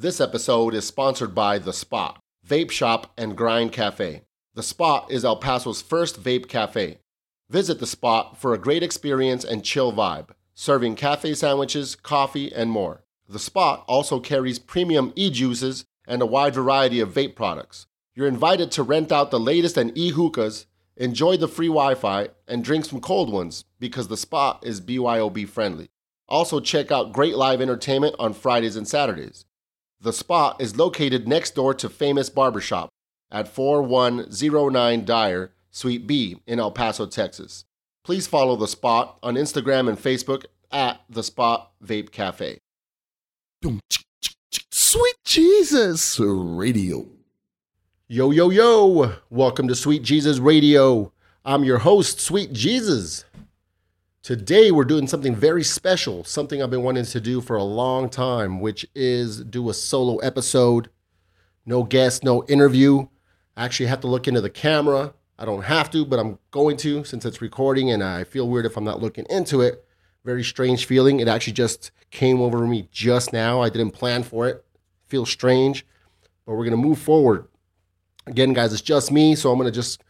This episode is sponsored by The Spot, Vape Shop and Grind Cafe. The Spot is El Paso's first vape cafe. Visit The Spot for a great experience and chill vibe, serving cafe sandwiches, coffee, and more. The Spot also carries premium e juices and a wide variety of vape products. You're invited to rent out the latest and e hookahs, enjoy the free Wi Fi, and drink some cold ones because The Spot is BYOB friendly. Also, check out great live entertainment on Fridays and Saturdays. The Spot is located next door to Famous Barbershop at 4109 Dyer, Suite B in El Paso, Texas. Please follow The Spot on Instagram and Facebook at The Spot Vape Cafe. Sweet Jesus Radio. Yo, yo, yo! Welcome to Sweet Jesus Radio. I'm your host, Sweet Jesus. Today, we're doing something very special, something I've been wanting to do for a long time, which is do a solo episode. No guest, no interview. I actually have to look into the camera. I don't have to, but I'm going to since it's recording, and I feel weird if I'm not looking into it. Very strange feeling. It actually just came over me just now. I didn't plan for it. Feels strange, but we're gonna move forward. Again, guys, it's just me, so I'm gonna just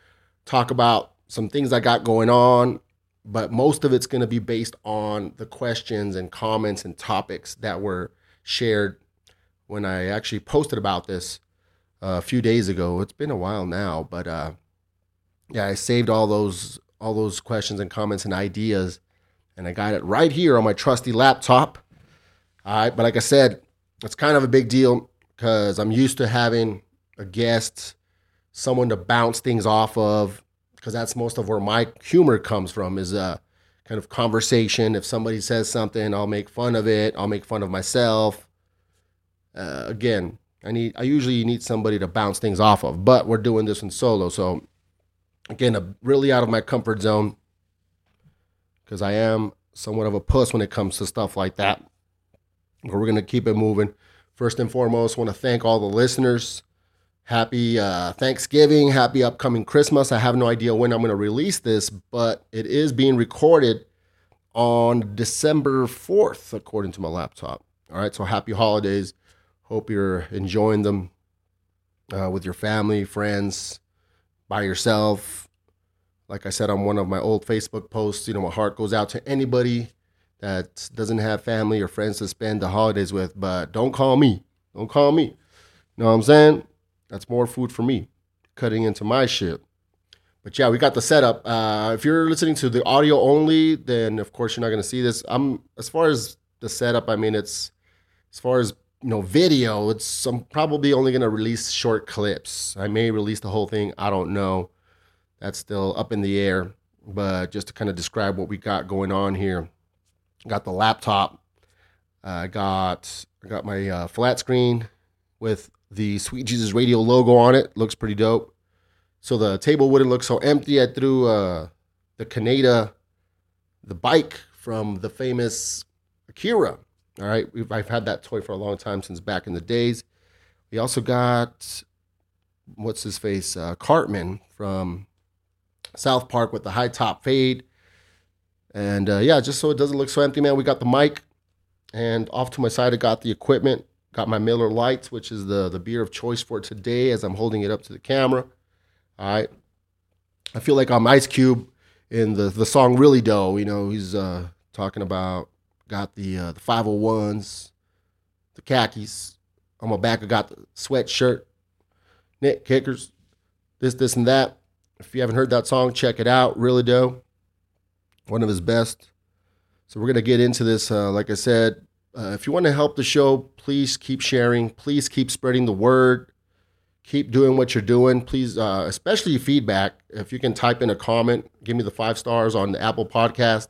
talk about some things I got going on, but most of it's gonna be based on the questions and comments and topics that were shared when I actually posted about this uh, a few days ago. It's been a while now, but uh, yeah, I saved all those all those questions and comments and ideas and I got it right here on my trusty laptop. All right, but like I said, it's kind of a big deal because I'm used to having a guest, someone to bounce things off of, because that's most of where my humor comes from is a kind of conversation. If somebody says something, I'll make fun of it. I'll make fun of myself. Uh, again, I need I usually need somebody to bounce things off of, but we're doing this in solo, so again, really out of my comfort zone because I am somewhat of a puss when it comes to stuff like that. But we're to keep it moving. First and foremost, want to thank all the listeners. Happy uh, Thanksgiving. Happy upcoming Christmas. I have no idea when I'm going to release this, but it is being recorded on December 4th, according to my laptop. All right, so happy holidays. Hope you're enjoying them uh, with your family, friends, by yourself, like I said on one of my old Facebook posts, you know, my heart goes out to anybody that doesn't have family or friends to spend the holidays with, but don't call me. Don't call me. You know what I'm saying? That's more food for me, cutting into my shit. But yeah, we got the setup. Uh, if you're listening to the audio only, then of course you're not going to see this. I'm as far as the setup. I mean, it's as far as you know, video. It's I'm probably only going to release short clips. I may release the whole thing. I don't know that's still up in the air. But just to kind of describe what we got going on here, got the laptop. I uh, got I got my uh, flat screen with the Sweet Jesus Radio logo on it. Looks pretty dope. So the table wouldn't look so empty. I threw uh, the Kaneda, the bike from the famous Akira. All right, I've had that toy for a long time since back in the days. We also got what's his face uh, Cartman from South Park with the high top fade. And uh, yeah, just so it doesn't look so empty, man, we got the mic. And off to my side, I got the equipment. Got my Miller Lites, which is the, the beer of choice for today as I'm holding it up to the camera. All right. I feel like I'm Ice Cube in the, the song Really Doe. You know, he's uh, talking about, got the, uh, the 501s, the khakis. On my back, I got the sweatshirt, knit kickers, this, this, and that. If you haven't heard that song, check it out. Really dope. One of his best. So we're going to get into this. Uh, like I said, uh, if you want to help the show, please keep sharing. Please keep spreading the word. Keep doing what you're doing. Please, uh, especially feedback. If you can type in a comment, give me the five stars on the Apple Podcast,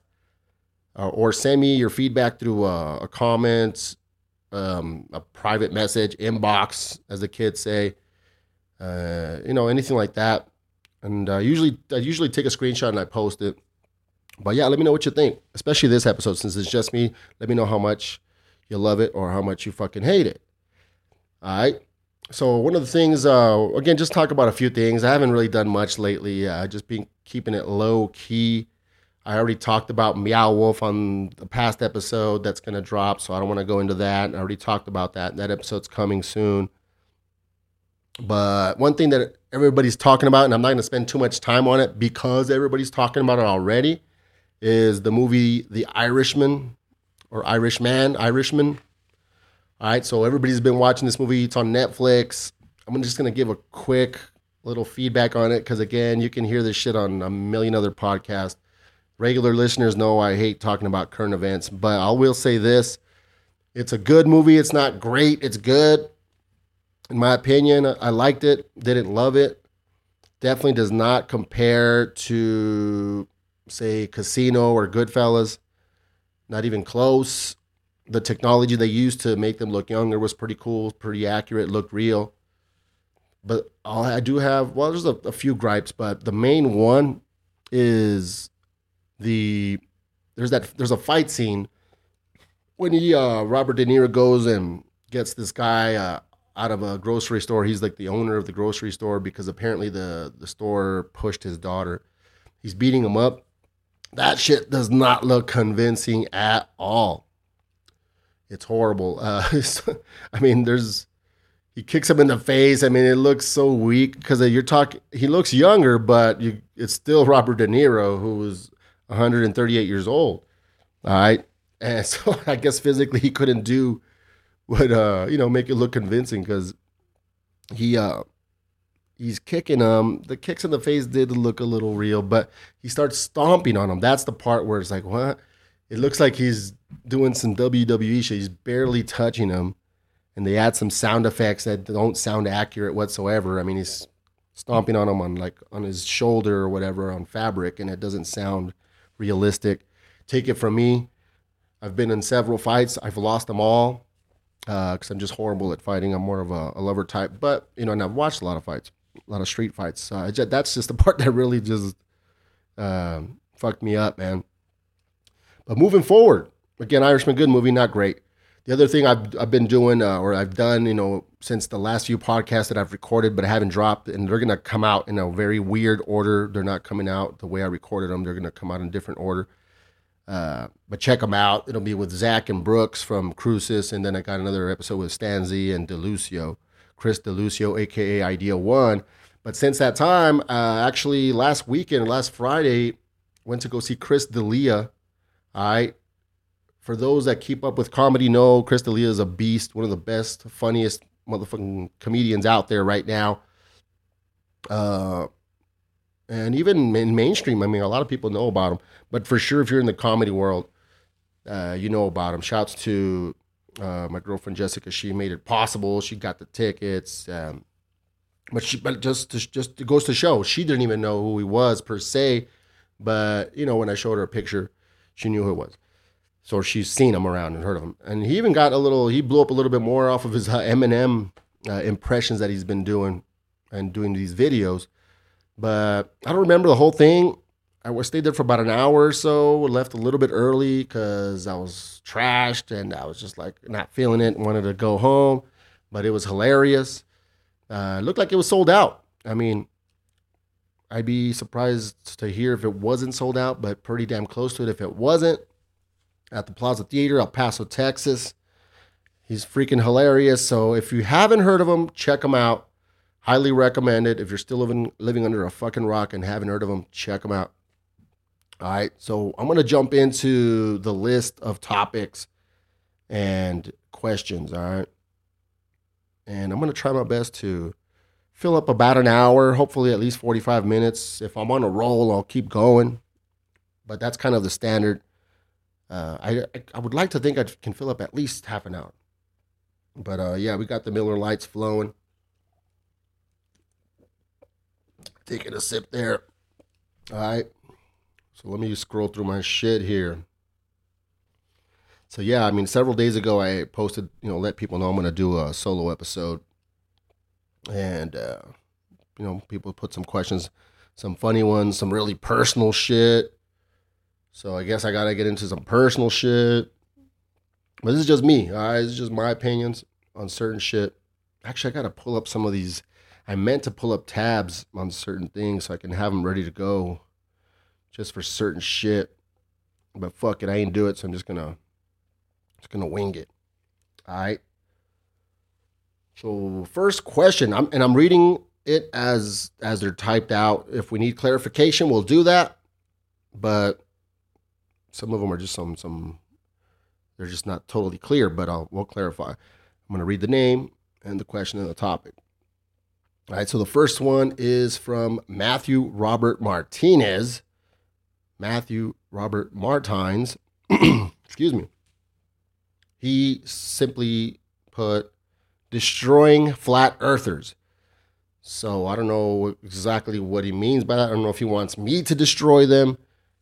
uh, or send me your feedback through a, uh, a comment, um, a private message, inbox, as the kids say. Uh, you know, anything like that and uh, usually I usually take a screenshot and I post it. But yeah, let me know what you think, especially this episode since it's just me. Let me know how much you love it or how much you fucking hate it. All right. So one of the things, uh, again, just talk about a few things. I haven't really done much lately. Uh, just been keeping it low key. I already talked about Meow Wolf on the past episode that's going to drop, so I don't want to go into that. I already talked about that. That episode's coming soon. But one thing that everybody's talking about, and I'm not going to spend too much time on it because everybody's talking about it already, is the movie The Irishman or Irishman, Irishman. All right, so everybody's been watching this movie. It's on Netflix. I'm just to give a quick little feedback on it because, again, you can hear this shit on a million other podcasts. Regular listeners know I hate talking about current events, but I will say this it's a good movie. It's not great, it's good in my opinion. I liked it, didn't love it. Definitely does not compare to, say, Casino or Goodfellas. Not even close. The technology they used to make them look younger was pretty cool, pretty accurate, looked real. But all I do have, well, there's a, a few gripes, but the main one is the there's that there's a fight scene when he uh Robert De Niro goes and gets this guy uh, out of a grocery store. He's like the owner of the grocery store because apparently the the store pushed his daughter. He's beating him up. That shit does not look convincing at all. It's horrible. Uh, I mean, there's he kicks him in the face. I mean, it looks so weak because you're talking. He looks younger, but you, it's still Robert De Niro who was 138 years old. All right, and so I guess physically he couldn't do what uh you know make it look convincing because he uh he's kicking him. The kicks in the face did look a little real, but he starts stomping on him. That's the part where it's like, what? It looks like he's doing some WWE shit. He's barely touching him, and they add some sound effects that don't sound accurate whatsoever. I mean, he's stomping on him on like on his shoulder or whatever on fabric, and it doesn't sound realistic. Take it from me. I've been in several fights. I've lost them all because uh, I'm just horrible at fighting. I'm more of a, a, lover type, but you know, and I've watched a lot of fights, a lot of street fights. That's just the part that really just uh, fucked me up, man. But moving forward, again, Irishman, good movie, not great. The other thing I've, I've been doing, uh, or I've done, you know, since the last few podcasts that I've recorded, but haven't dropped, and they're gonna come out in a very weird order. They're not coming out the way I recorded them. They're gonna come out in different order. Uh, but check them out. It'll be with Zach and Brooks from Crucis, and then I got another episode with Stanzi and Delucio, Chris Delucio, aka Idea One. But since that time, uh, actually last weekend, last Friday, went to go see Chris D'Elia. All right. For those that keep up with comedy, know Chris D'Elia is a beast, one of the best, funniest motherfucking comedians out there right now. Uh, and even in mainstream, I mean, a lot of people know about him. But for sure, if you're in the comedy world, uh, you know about him. Shouts to uh, my girlfriend Jessica. She made it possible. She got the tickets. Um, but she, but just to, just it goes to show she didn't even know who he was per se. But you know, when I showed her a picture, she knew who it was. So she's seen him around and heard of him. And he even got a little. He blew up a little bit more off of his uh, Eminem uh, impressions that he's been doing and doing these videos. But I don't remember the whole thing. I stayed there for about an hour or so. Left a little bit early because I was trashed and I was just like not feeling it. Wanted to go home, but it was hilarious. Uh, looked like it was sold out. I mean, I'd be surprised to hear if it wasn't sold out, but pretty damn close to it if it wasn't. At the Plaza Theater, El Paso, Texas. He's freaking hilarious. So if you haven't heard of him, check him out. Highly recommend it. If you're still living living under a fucking rock and haven't heard of him, check him out. All right, so I'm gonna jump into the list of topics and questions. All right, and I'm gonna try my best to fill up about an hour, hopefully at least 45 minutes. If I'm on a roll, I'll keep going, but that's kind of the standard. Uh, I I would like to think I can fill up at least half an hour, but uh, yeah, we got the Miller Lites flowing. Taking a sip there. All right. So let me scroll through my shit here. So yeah, I mean, several days ago I posted, you know, let people know I'm gonna do a solo episode, and uh, you know, people put some questions, some funny ones, some really personal shit. So I guess I gotta get into some personal shit. But this is just me. Is just my opinions on certain shit. Actually, I gotta pull up some of these I meant to pull up tabs on certain things so I can have them ready to go just for certain shit. but fuck it, I ain't do it, so I'm just gonna just gonna wing it. All right. So first question, I'm, and I'm reading it as as they're typed out. If we need clarification, we'll do that. But some of them are just some some they're just not totally clear. But I'll we'll clarify. I'm gonna read the name and the question and the topic. All right. So the first one is from Matthew Robert Martinez. Matthew Robert Martinez. Excuse me. He simply put destroying flat earthers. So I don't know exactly what he means by that. I don't know if he wants me to destroy them,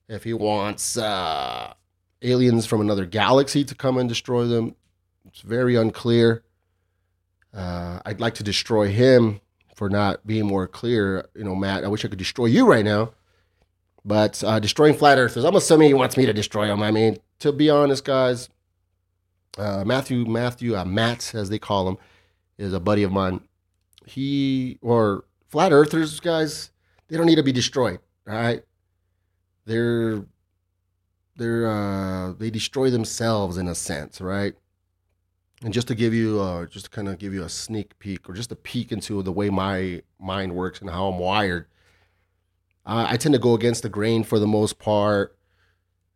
if he wants uh, aliens from another galaxy to come and destroy them. It's very unclear. Uh, I'd like to destroy him for not being more clear. You know, Matt, I wish I could destroy you right now. But uh, destroying flat earthers, I'm assuming he wants me to destroy them. I mean, to be honest, guys, uh, Matthew, Matthew, uh, Matt, as they call him, is a buddy of mine. He or flat earthers, guys, they don't need to be destroyed. All right, they're they're uh, they destroy themselves in a sense, right? And just to give you, uh, just to kind of give you a sneak peek, or just a peek into the way my mind works and how I'm wired. Uh, I tend to go against the grain for the most part,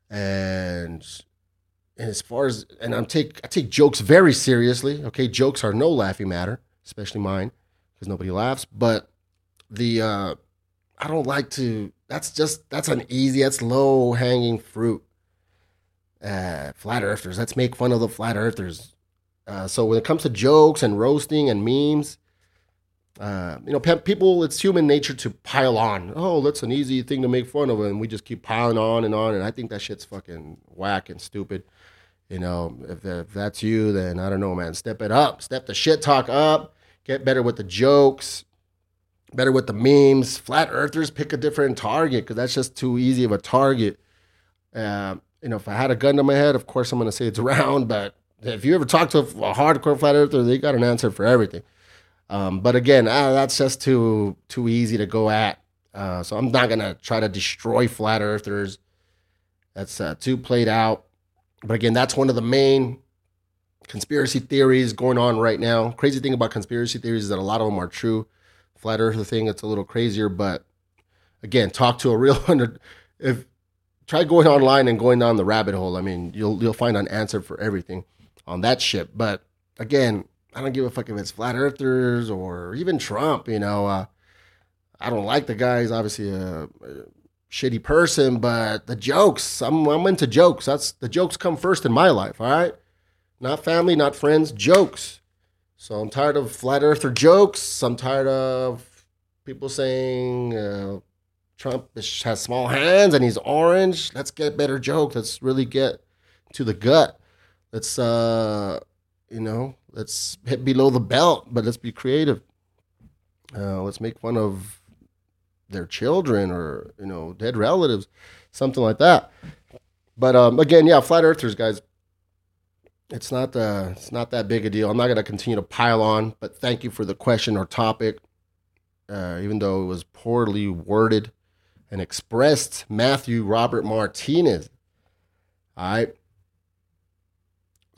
and and as far as and I'm take I take jokes very seriously. Okay, jokes are no laughing matter, especially mine, because nobody laughs. But the uh, I don't like to. That's just that's an easy. That's low hanging fruit. Uh, flat earthers. Let's make fun of the flat earthers. Uh, so when it comes to jokes and roasting and memes, uh, you know, pe- people, it's human nature to pile on. Oh, that's an easy thing to make fun of, and we just keep piling on and on. And I think that shit's fucking whack and stupid. You know, if, if that's you, then I don't know, man. Step it up. Step the shit talk up. Get better with the jokes. Better with the memes. Flat earthers, pick a different target because that's just too easy of a target. Uh, you know, if I had a gun to my head, of course I'm going to say it's round. But if you ever talk to a hardcore flat earther, they got an answer for everything. Um, but again, uh, that's just too too easy to go at. Uh, so I'm not gonna try to destroy flat earthers. That's uh, too played out. But again, that's one of the main conspiracy theories going on right now. Crazy thing about conspiracy theories is that a lot of them are true. Flat Earther thing, it's a little crazier, but again, talk to a real hundred. If try going online and going down the rabbit hole, I mean, you'll you'll find an answer for everything on that ship. But again, I don't give a fuck if it's flat earthers or even Trump. You know, uh, I don't like the guy. He's obviously a, a, shitty person, but the jokes. I'm I'm into jokes. That's the jokes come first in my life. All right, not family, not friends, jokes. So I'm tired of flat earther jokes. I'm tired of people saying uh, Trump has small hands and he's orange. Let's get better jokes. Let's really get to the gut. Let's uh, you know, let's hit below the belt, but let's be creative. Uh, let's make fun of their children or you know dead relatives, something like that. But um, again, yeah, flat earthers, guys. It's not uh, it's not that big a deal. I'm not gonna continue to pile on, but thank you for the question or topic. Uh, even though it was poorly worded and expressed, Matthew Robert Martinez. All right.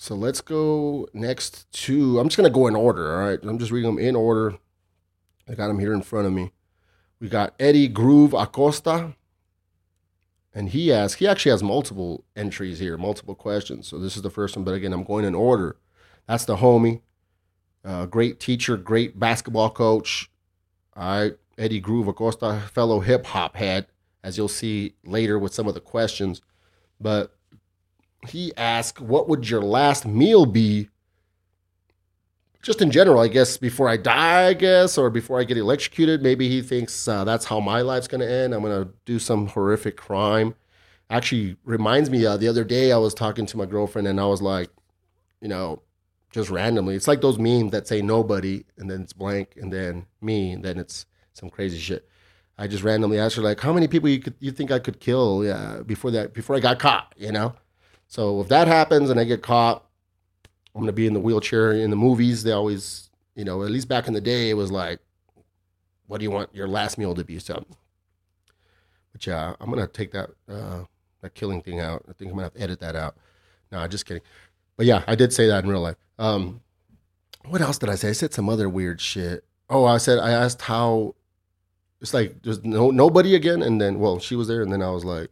So let's go next to. I'm just gonna go in order. All right, I'm just reading them in order. I got them here in front of me. We got Eddie Groove Acosta, and he asked. He actually has multiple entries here, multiple questions. So this is the first one, but again, I'm going in order. That's the homie, uh, great teacher, great basketball coach. All right, Eddie Groove Acosta, fellow hip hop head, as you'll see later with some of the questions, but he asked, What would your last meal be? Just in general, I guess, before I die, I guess, or before I get electrocuted. Maybe he thinks uh, that's how my life's going to end. I'm going to do some horrific crime. Actually, reminds me uh, the other day I was talking to my girlfriend and I was like, you know, just randomly. It's like those memes that say nobody and then it's blank and then me and then it's some crazy shit. I just randomly asked her like, how many people you could you think I could kill yeah, before that before I got caught, you know? So if that happens and I get caught, I'm gonna be in the wheelchair. In the movies, they always, you know, at least back in the day, it was like, "What do you want your last meal to be?" So, but yeah, I'm gonna take that uh, that killing thing out. I think I'm gonna have to edit that out. No, I'm just kidding. But yeah, I did say that in real life. Um, what else did I say? I said some other weird shit. Oh, I said I asked how. It's like there's no nobody again, and then well, she was there, and then I was like,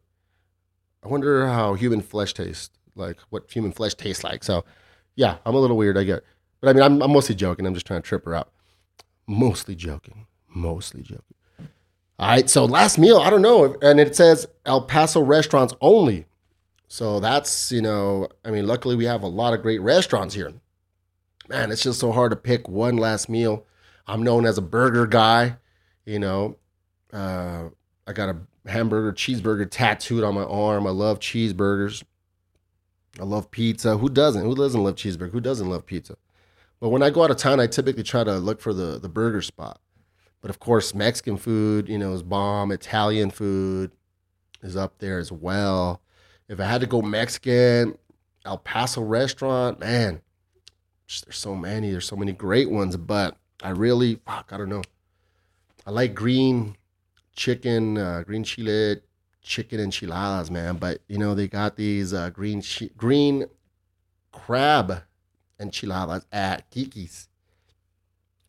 I wonder how human flesh tastes, like what human flesh tastes like. So, yeah, I'm a little weird. I get, but I mean, I'm, I'm mostly joking. I'm just trying to trip her out. Mostly joking. Mostly joking. All right, so last meal, I don't know, and it says El Paso restaurants only. So that's you know, I mean, luckily we have a lot of great restaurants here. Man, it's just so hard to pick one last meal. I'm known as a burger guy, you know. Uh, I got a hamburger, cheeseburger tattooed on my arm. I love cheeseburgers. I love pizza. Who doesn't? Who doesn't love cheeseburger? Who doesn't love pizza? But when I go out of town, I typically try to look for the the burger spot. But of course, Mexican food, you know, is bomb. Italian food is up there as well. If I had to go Mexican, El Paso restaurant, man, there's so many. There's so many great ones. But I really, fuck, I don't know. I like green chicken, uh, green chile chicken enchiladas, man. But you know they got these uh, green chi- green crab enchiladas at Kiki's.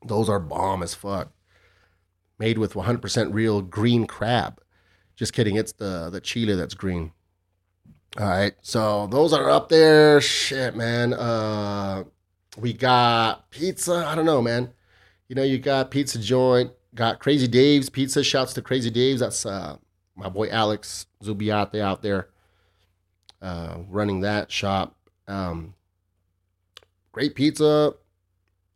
Those are bomb as fuck. Made with 100% real green crab. Just kidding. It's the the chile that's green. All right, so those are up there. Shit, man. Uh, we got pizza. I don't know, man. You know, you got pizza joint got Crazy Dave's Pizza. Shouts to Crazy Dave's. That's uh, my boy Alex Zubiate out there uh, running that shop. Um, great pizza.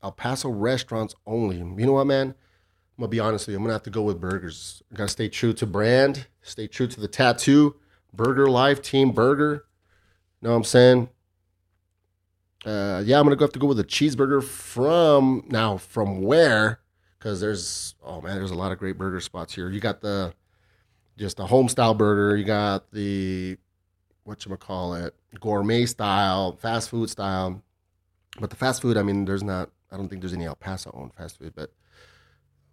El Paso restaurants only. You know what, man? I'm gonna be honest with you. I'm gonna have to go with burgers. I gotta stay true to brand. Stay true to the tattoo. Burger Life Team Burger. You Know what I'm saying? Uh, yeah, I'm gonna have to go with a cheeseburger from now. From where? Because there's oh man, there's a lot of great burger spots here. You got the just the home style burger. You got the what you call it gourmet style, fast food style. But the fast food, I mean, there's not. I don't think there's any El Paso owned fast food, but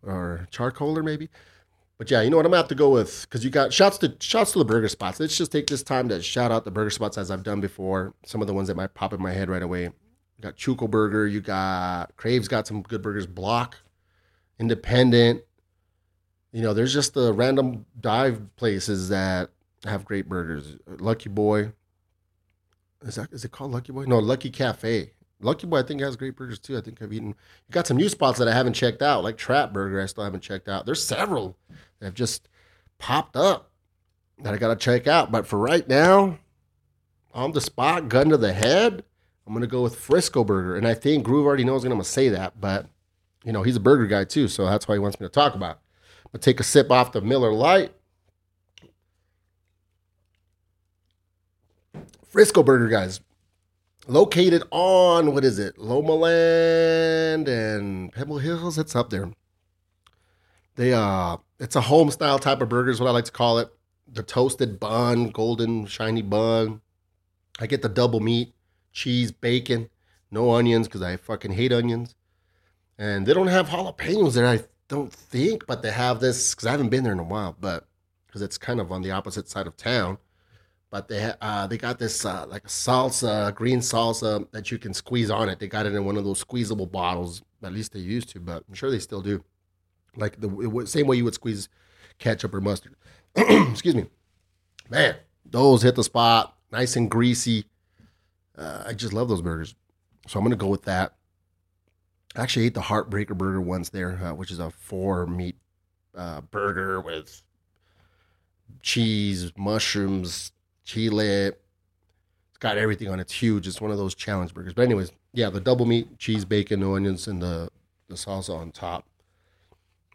or charcoaler maybe. But yeah, you know what I'm gonna have to go with because you got shots to shots to the burger spots. Let's just take this time to shout out the burger spots as I've done before. Some of the ones that might pop in my head right away. You got Chuco Burger. You got Crave's got some good burgers. Block independent. You know, there's just the random dive places that have great burgers. Lucky Boy. Is that is it called Lucky Boy? No, Lucky Cafe. Lucky Boy, I think has great burgers too. I think I've eaten. You got some new spots that I haven't checked out, like Trap Burger. I still haven't checked out. There's several that have just popped up that I gotta check out. But for right now, on the spot, gun to the head, I'm gonna go with Frisco Burger. And I think Groove already knows I'm gonna say that, but you know, he's a burger guy too, so that's why he wants me to talk about. But take a sip off the Miller Lite. Frisco Burger guys, located on what is it, Lomaland and Pebble Hills. It's up there. They uh, it's a home style type of burger is what I like to call it. The toasted bun, golden shiny bun. I get the double meat, cheese, bacon, no onions because I fucking hate onions and they don't have jalapenos there. I don't think, but they have this because I haven't been there in a while, but because it's kind of on the opposite side of town. But they uh, they got this uh, like a salsa, green salsa that you can squeeze on it. They got it in one of those squeezable bottles. At least they used to, but I'm sure they still do. Like the same way you would squeeze ketchup or mustard. Excuse me, man. Those hit the spot, nice and greasy. Uh, I just love those burgers, so I'm gonna go with that. I actually ate the Heartbreaker burger once there, uh, which is a four meat uh, burger with cheese, mushrooms, chile. It's got everything on it. It's huge. It's one of those challenge burgers. But anyways, yeah, the double meat, cheese, bacon, no onions, and the the salsa on top.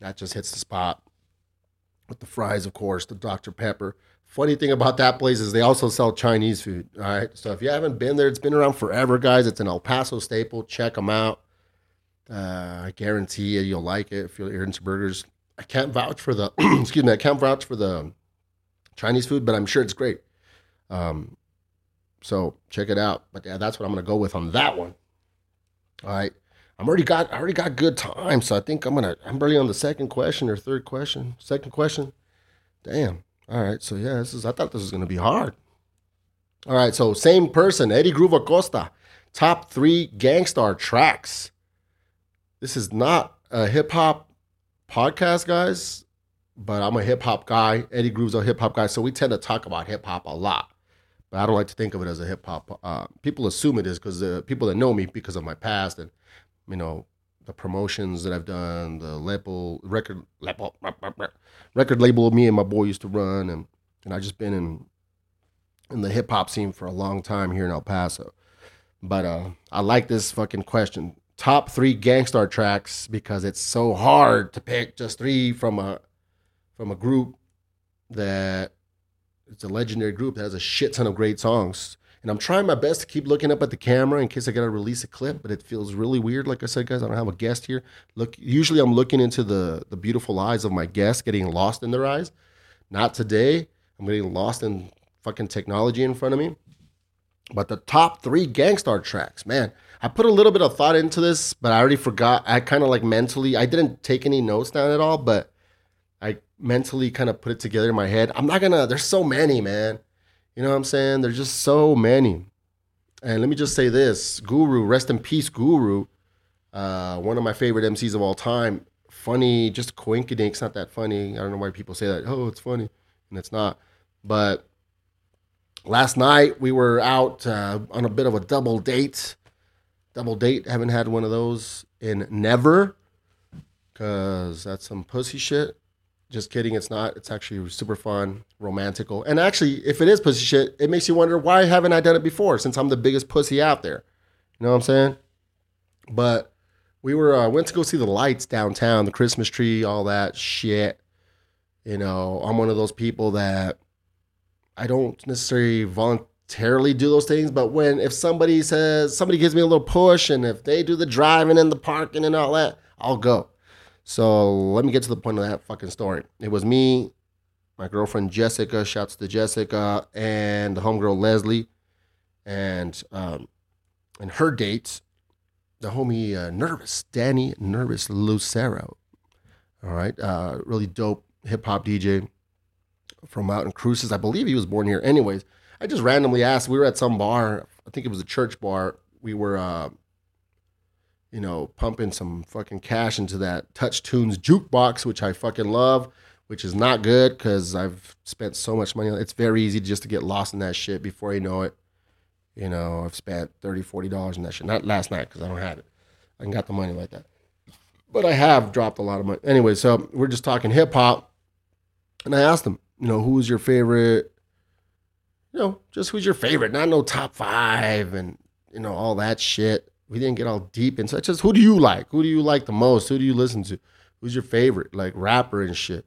That just hits the spot. With the fries, of course, the Dr. Pepper. Funny thing about that place is they also sell Chinese food. All right. So if you haven't been there, it's been around forever, guys. It's an El Paso staple. Check them out. Uh, I guarantee you, you'll like it if you're into burgers. I can't vouch for the excuse me. I can't vouch for the Chinese food, but I'm sure it's great. Um, so check it out. But yeah, that's what I'm gonna go with on that one. All right. I'm already got I already got good time, so I think I'm gonna I'm barely on the second question or third question. Second question. Damn. All right. So yeah, this is I thought this was gonna be hard. All right, so same person, Eddie Groove Acosta. Top three Gang Starr tracks. This is not a hip hop podcast, guys, but I'm a hip hop guy. Eddie Groove's a hip hop guy, so we tend to talk about hip hop a lot. But I don't like to think of it as a hip hop. Uh, people assume it is because the people that know me because of my past and you know the promotions that I've done, the label record label record label me and my boy used to run, and and I just been in in the hip hop scene for a long time here in El Paso. But uh, I like this fucking question. Top three Gang Starr tracks because it's so hard to pick just three from a from a group that it's a legendary group that has a shit ton of great songs. And I'm trying my best to keep looking up at the camera in case I gotta release a clip, but it feels really weird. Like I said, guys, I don't have a guest here. Look, usually I'm looking into the the beautiful eyes of my guests, getting lost in their eyes. Not today. I'm getting lost in fucking technology in front of me. But the top three Gang Starr tracks, man, I put a little bit of thought into this, but I already forgot. I kind of like mentally, I didn't take any notes down at all, but I mentally kind of put it together in my head. I'm not gonna, there's so many, man. You know what I'm saying? There's just so many. And let me just say this Guru, rest in peace, Guru, uh, one of my favorite MCs of all time. Funny, just coinkydink. not that funny. I don't know why people say that. Oh, it's funny. And it's not. But last night we were out uh, on a bit of a double date. Double date. Haven't had one of those in never, cause that's some pussy shit. Just kidding. It's not. It's actually super fun, romantical, and actually, if it is pussy shit, it makes you wonder why haven't I done it before? Since I'm the biggest pussy out there. You know what I'm saying? But we were uh, went to go see the lights downtown, the Christmas tree, all that shit. You know, I'm one of those people that I don't necessarily voluntarily do those things, but when if somebody says somebody gives me a little push and if they do the driving and the parking and all that, I'll go. So let me get to the point of that fucking story. It was me, my girlfriend Jessica, shouts to Jessica, and the homegirl Leslie, and um, and her dates, the homie uh, Nervous, Danny Nervous Lucero. All right, uh, really dope hip hop DJ from Mountain Cruises. I believe he was born here. Anyways, I just randomly asked. We were at some bar. I think it was a church bar. We were, uh, you know, pumping some fucking cash into that Touch Tunes jukebox, which I fucking love, which is not good because I've spent so much money. It's very easy just to get lost in that shit before you know it. You know, I've spent 30 $40 in that shit. Not last night because I don't have it. I got the money like that. But I have dropped a lot of money. Anyway, so we're just talking hip hop. And I asked him, you know, who's your favorite? Know, just who's your favorite? Not no top five and you know all that shit. We didn't get all deep into it. Just who do you like? Who do you like the most? Who do you listen to? Who's your favorite like rapper and shit?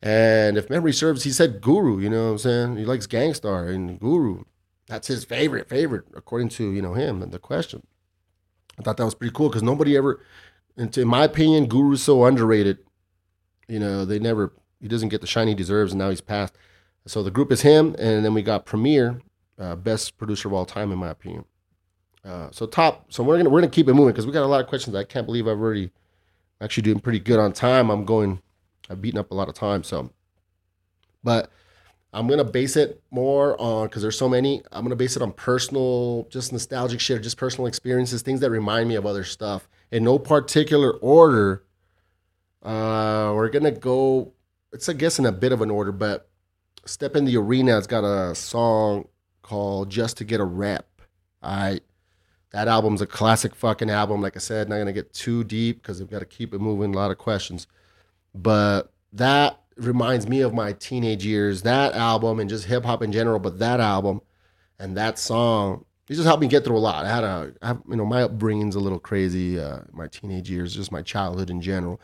And if memory serves, he said Guru. You know what I'm saying? He likes Gang Starr and Guru. That's his favorite favorite according to you know him and the question. I thought that was pretty cool because nobody ever, in my opinion, Guru's so underrated. You know, they never he doesn't get the shine he deserves, and now he's passed. So the group is him, and then we got Premier, uh, best producer of all time in my opinion. Uh, so top, so we're gonna we're gonna keep it moving because we got a lot of questions. I can't believe I've already actually doing pretty good on time. I'm going, I've beaten up a lot of time. So, but I'm gonna base it more on because there's so many. I'm gonna base it on personal, just nostalgic shit, just personal experiences, things that remind me of other stuff in no particular order. Uh, we're gonna go it's I guess in a bit of an order, but Step in the Arena has got a song called Just to Get a Rep. I that album's a classic fucking album. Like I said, not gonna get too deep because I've got to keep it moving. A lot of questions, but that reminds me of my teenage years. That album and just hip hop in general, but that album and that song, it just helped me get through a lot. I had a, I have, you know, my upbringing's a little crazy. Uh, my teenage years, just my childhood in general.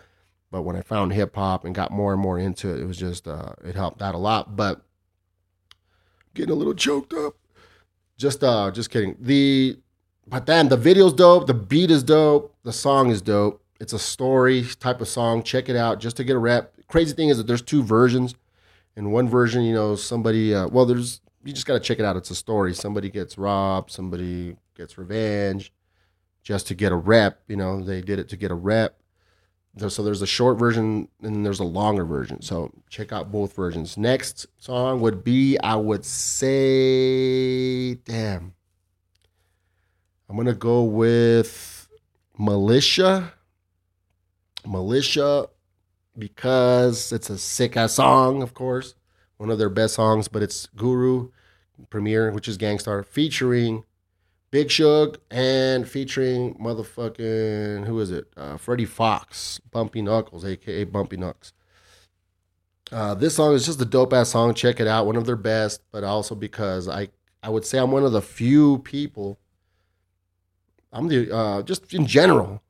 But when I found hip hop and got more and more into it, it was just uh, it helped out a lot. But getting a little choked up. Just uh, just kidding. The but then the video's dope. The beat is dope. The song is dope. It's a story type of song. Check it out just to get a rep. Crazy thing is that there's two versions. In one version, you know, somebody uh, well, there's you just got to check it out. It's a story. Somebody gets robbed. Somebody gets revenge, just to get a rep. You know, they did it to get a rep So there's a short version and there's a longer version. So check out both versions. Next song would be, I would say, damn. I'm gonna go with Militia. Militia, because it's a sick ass song, of course. One of their best songs, but it's Guru Premier, which is Gang Starr, featuring Big Shug and featuring motherfucking who is it? Uh, Freddie Fox, Bumpy Knuckles, aka Bumpy Knucks. Uh, this song is just a dope ass song. Check it out, one of their best. But also because I I would say I'm one of the few people. I'm the uh, just in general,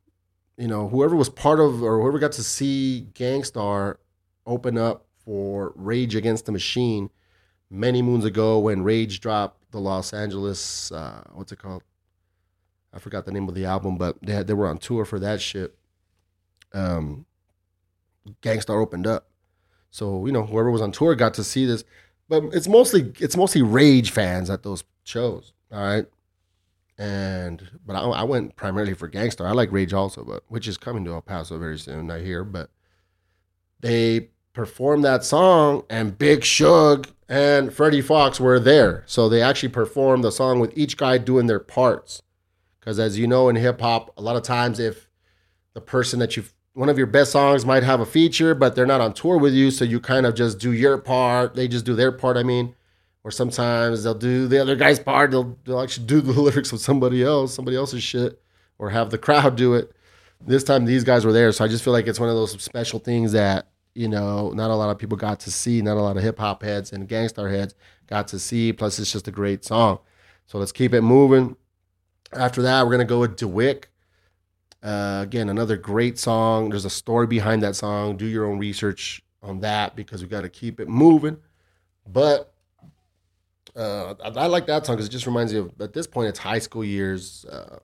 you know, whoever was part of or whoever got to see Gang Starr open up for Rage Against the Machine many moons ago when Rage dropped the Los Angeles, uh, what's it called? I forgot the name of the album, but they had, they were on tour for that shit. Um, Gang Starr opened up, so you know whoever was on tour got to see this, but it's mostly it's mostly Rage fans at those shows. All right, and but I, I went primarily for Gang Starr. I like Rage also, but which is coming to El Paso very soon. I hear, but they performed that song, and Big Shug and Freddie Fox were there. So they actually performed the song with each guy doing their parts. Because as you know in hip hop, a lot of times if the person that you one of your best songs might have a feature, but they're not on tour with you, so you kind of just do your part. They just do their part. I mean, or sometimes they'll do the other guy's part. They'll they'll actually do the lyrics with somebody else, somebody else's shit, or have the crowd do it. This time these guys were there, so I just feel like it's one of those special things that you know not a lot of people got to see. Not a lot of hip hop heads and gangster heads got to see. Plus, it's just a great song. So let's keep it moving. After that, we're gonna go with DWYCK. Uh, again, another great song. There's a story behind that song. Do your own research on that because we got to keep it moving. But uh, I, I like that song because it just reminds me of at this point it's high school years, uh,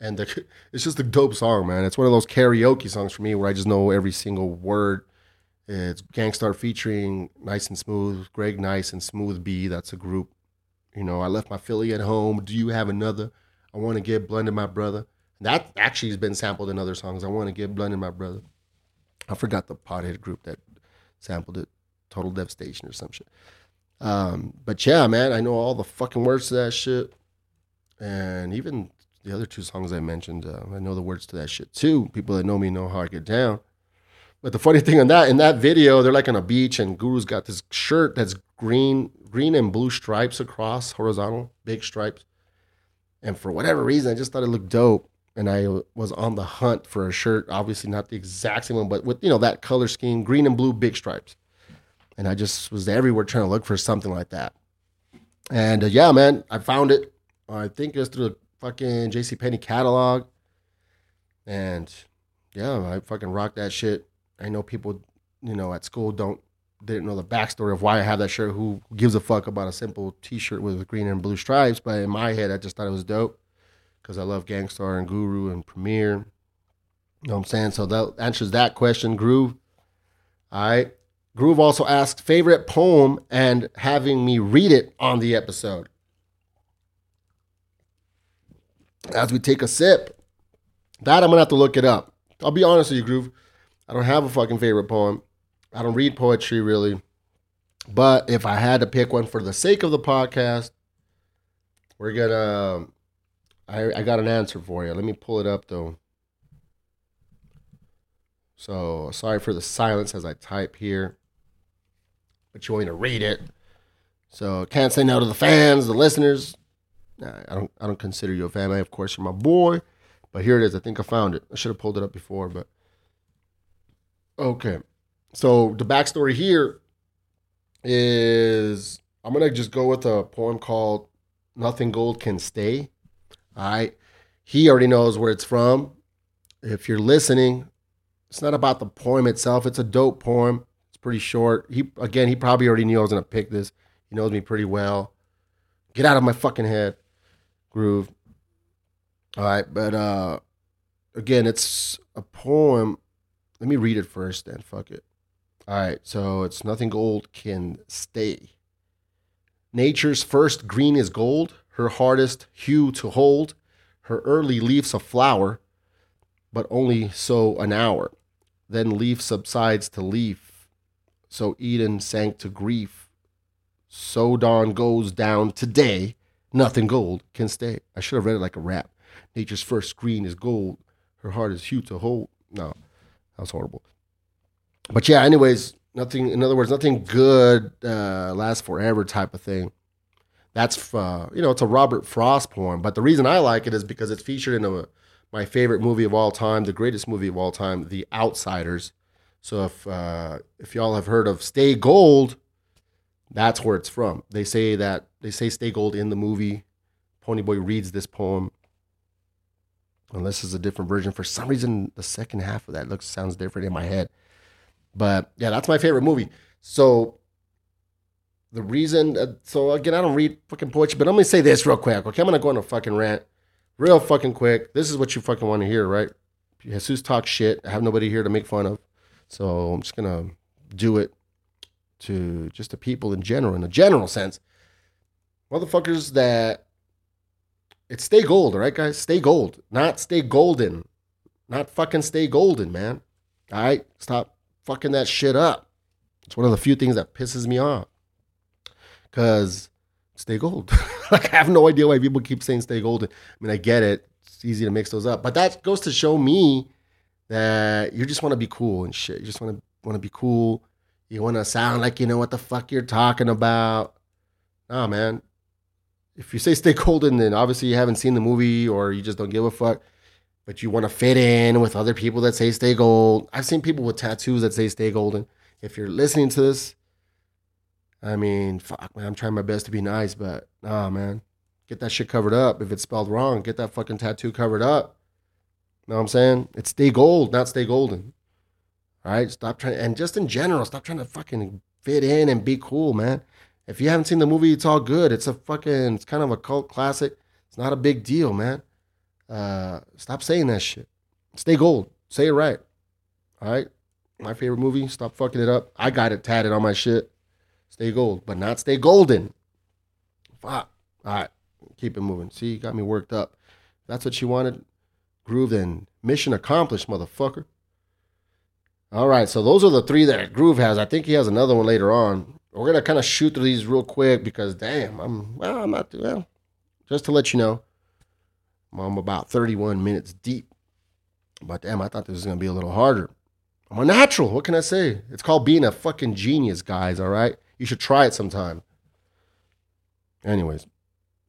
and the, it's just a dope song, man. It's one of those karaoke songs for me where I just know every single word. It's Gang Starr featuring Nice and Smooth, Greg Nice and Smooth B. That's a group. You know, I left my Philly at home. Do you have another? I want to get blended, my brother. That actually has been sampled in other songs. I want to get blended, my brother. I forgot the pothead group that sampled it, Total Devastation or some shit. Um, but yeah, man, I know all the fucking words to that shit, and even the other two songs I mentioned, uh, I know the words to that shit too. People that know me know how I get down. But the funny thing on that, in that video, they're like on a beach, and Guru's got this shirt that's green, green and blue stripes across, horizontal, big stripes. And for whatever reason, I just thought it looked dope and I was on the hunt for a shirt, obviously not the exact same one, but with you know that color scheme, green and blue, big stripes. And I just was everywhere trying to look for something like that. And uh, yeah, man, I found it. I think it was through the fucking JC Penney catalog. And yeah, I fucking rock that shit. I know people, you know, at school don't didn't know the backstory of why I have that shirt. Who gives a fuck about a simple T-shirt with green and blue stripes? But in my head, I just thought it was dope because I love Gang Starr and Guru and Premier. You know what I'm saying? So that answers that question, Groove. All right. Groove also asked favorite poem and having me read it on the episode. As we take a sip, that I'm gonna have to look it up. I'll be honest with you, Groove. I don't have a fucking favorite poem. I don't read poetry really. But if I had to pick one for the sake of the podcast, we're gonna um, I, I got an answer for you. Let me pull it up though. So sorry for the silence as I type here, but you want me to read it. So can't say no to the fans, the listeners. Nah, I don't. I don't consider you a fan. I, Of course, you're my boy. But here it is. I think I found it. I should have pulled it up before, but okay. So the backstory here is I'm gonna just go with a poem called "Nothing Gold Can Stay." All right. He already knows where it's from. If you're listening, it's not about the poem itself. It's a dope poem. It's pretty short. He again, he probably already knew I was gonna pick this. He knows me pretty well. Get out of my fucking head, groove. All right, but uh again, it's a poem. Let me read it first then. Fuck it. All right, so it's nothing gold can stay. Nature's first green is gold, her hardest hue to hold, her early leaves a flower, but only so an hour. then leaf subsides to leaf. So Eden sank to grief. So dawn goes down today. Nothing gold can stay. I should have read it like a rap. Nature's first green is gold. Her heart is huge to hold. No, that was horrible. But yeah, anyways, nothing. In other words, nothing good uh, lasts forever type of thing. That's uh, you know, it's a Robert Frost poem. But the reason I like it is because it's featured in a, my favorite movie of all time, the greatest movie of all time, The Outsiders. So if uh, if y'all have heard of Stay Gold, that's where it's from. They say that they say Stay Gold in the movie. Ponyboy reads this poem. This is a different version. For some reason, the second half of that looks sounds different in my head. But yeah, that's my favorite movie. So the reason, uh, so again, I don't read fucking poetry, but I'm gonna say this real quick. Okay, I'm gonna go on a fucking rant, real fucking quick. This is what you fucking want to hear, right? Jesus talks shit. I have nobody here to make fun of, so I'm just gonna do it to just the people in general, in a general sense. Motherfuckers that it's stay gold, all right, guys? Stay gold, not stay golden, not fucking stay golden, man. All right, stop fucking that shit up. It's one of the few things that pisses me off. Cause stay gold. like I have no idea why people keep saying stay golden. I mean, I get it. It's easy to mix those up, but that goes to show me that you just want to be cool and shit. You just want to want to be cool. You want to sound like you know what the fuck you're talking about. Nah, man. If you say stay golden, then obviously you haven't seen the movie or you just don't give a fuck. But you want to fit in with other people that say stay gold. I've seen people with tattoos that say stay golden. If you're listening to this, I mean, fuck, man, I'm trying my best to be nice, but nah, man. Get that shit covered up. If it's spelled wrong, get that fucking tattoo covered up. Know what I'm saying? It's stay gold, not stay golden. All right, stop trying, and just in general, stop trying to fucking fit in and be cool, man. If you haven't seen the movie, it's all good. It's a fucking, it's kind of a cult classic. It's not a big deal, man. Uh, stop saying that shit. Stay gold. Say it right. All right. My favorite movie. Stop fucking it up. I got it tatted on my shit. Stay gold, but not stay golden. Fuck. All right. Keep it moving. See, you got me worked up. That's what you wanted. Groove then. Mission accomplished, motherfucker. All right. So those are the three that Groove has. I think he has another one later on. We're gonna kind of shoot through these real quick because damn, I'm well, I'm not well. Just to let you know, I'm about 31 minutes deep. But damn, I thought this was gonna be a little harder. I'm a natural. What can I say? It's called being a fucking genius, guys. All right. You should try it sometime. Anyways.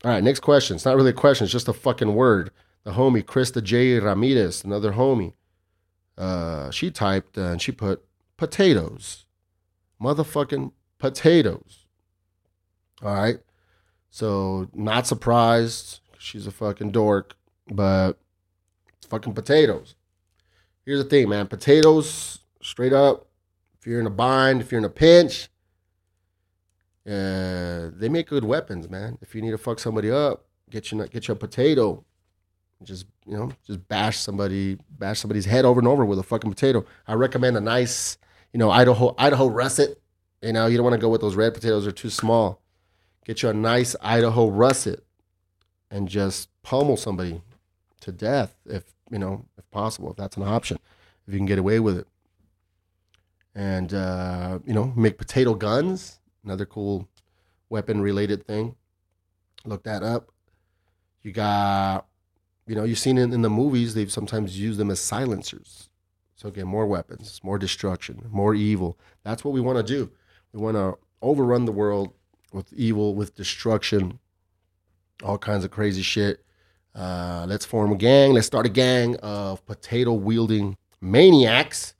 All right, next question. It's not really a question, it's just a fucking word. The homie, Krista J. Ramirez, another homie. Uh, she typed uh, and she put potatoes. Motherfucking potatoes. All right. So, not surprised. She's a fucking dork, but fucking potatoes. Here's the thing, man. Potatoes, straight up, if you're in a bind, if you're in a pinch, uh, they make good weapons, man. If you need to fuck somebody up, get you get a potato, just you know, just bash somebody, bash somebody's head over and over with a fucking potato. I recommend a nice, you know, Idaho Idaho russet. You know, you don't want to go with those red potatoes; they're too small. Get you a nice Idaho russet, and just pummel somebody to death if you know, if possible, if that's an option, if you can get away with it. And uh, you know, make potato guns another cool weapon related thing. Look that up. You got, you know, you've seen it in the movies, they've sometimes used them as silencers. So again, more weapons, more destruction, more evil. That's what we want to do. We want to overrun the world with evil, with destruction, all kinds of crazy shit. Uh, let's form a gang. Let's start a gang of potato wielding maniacs.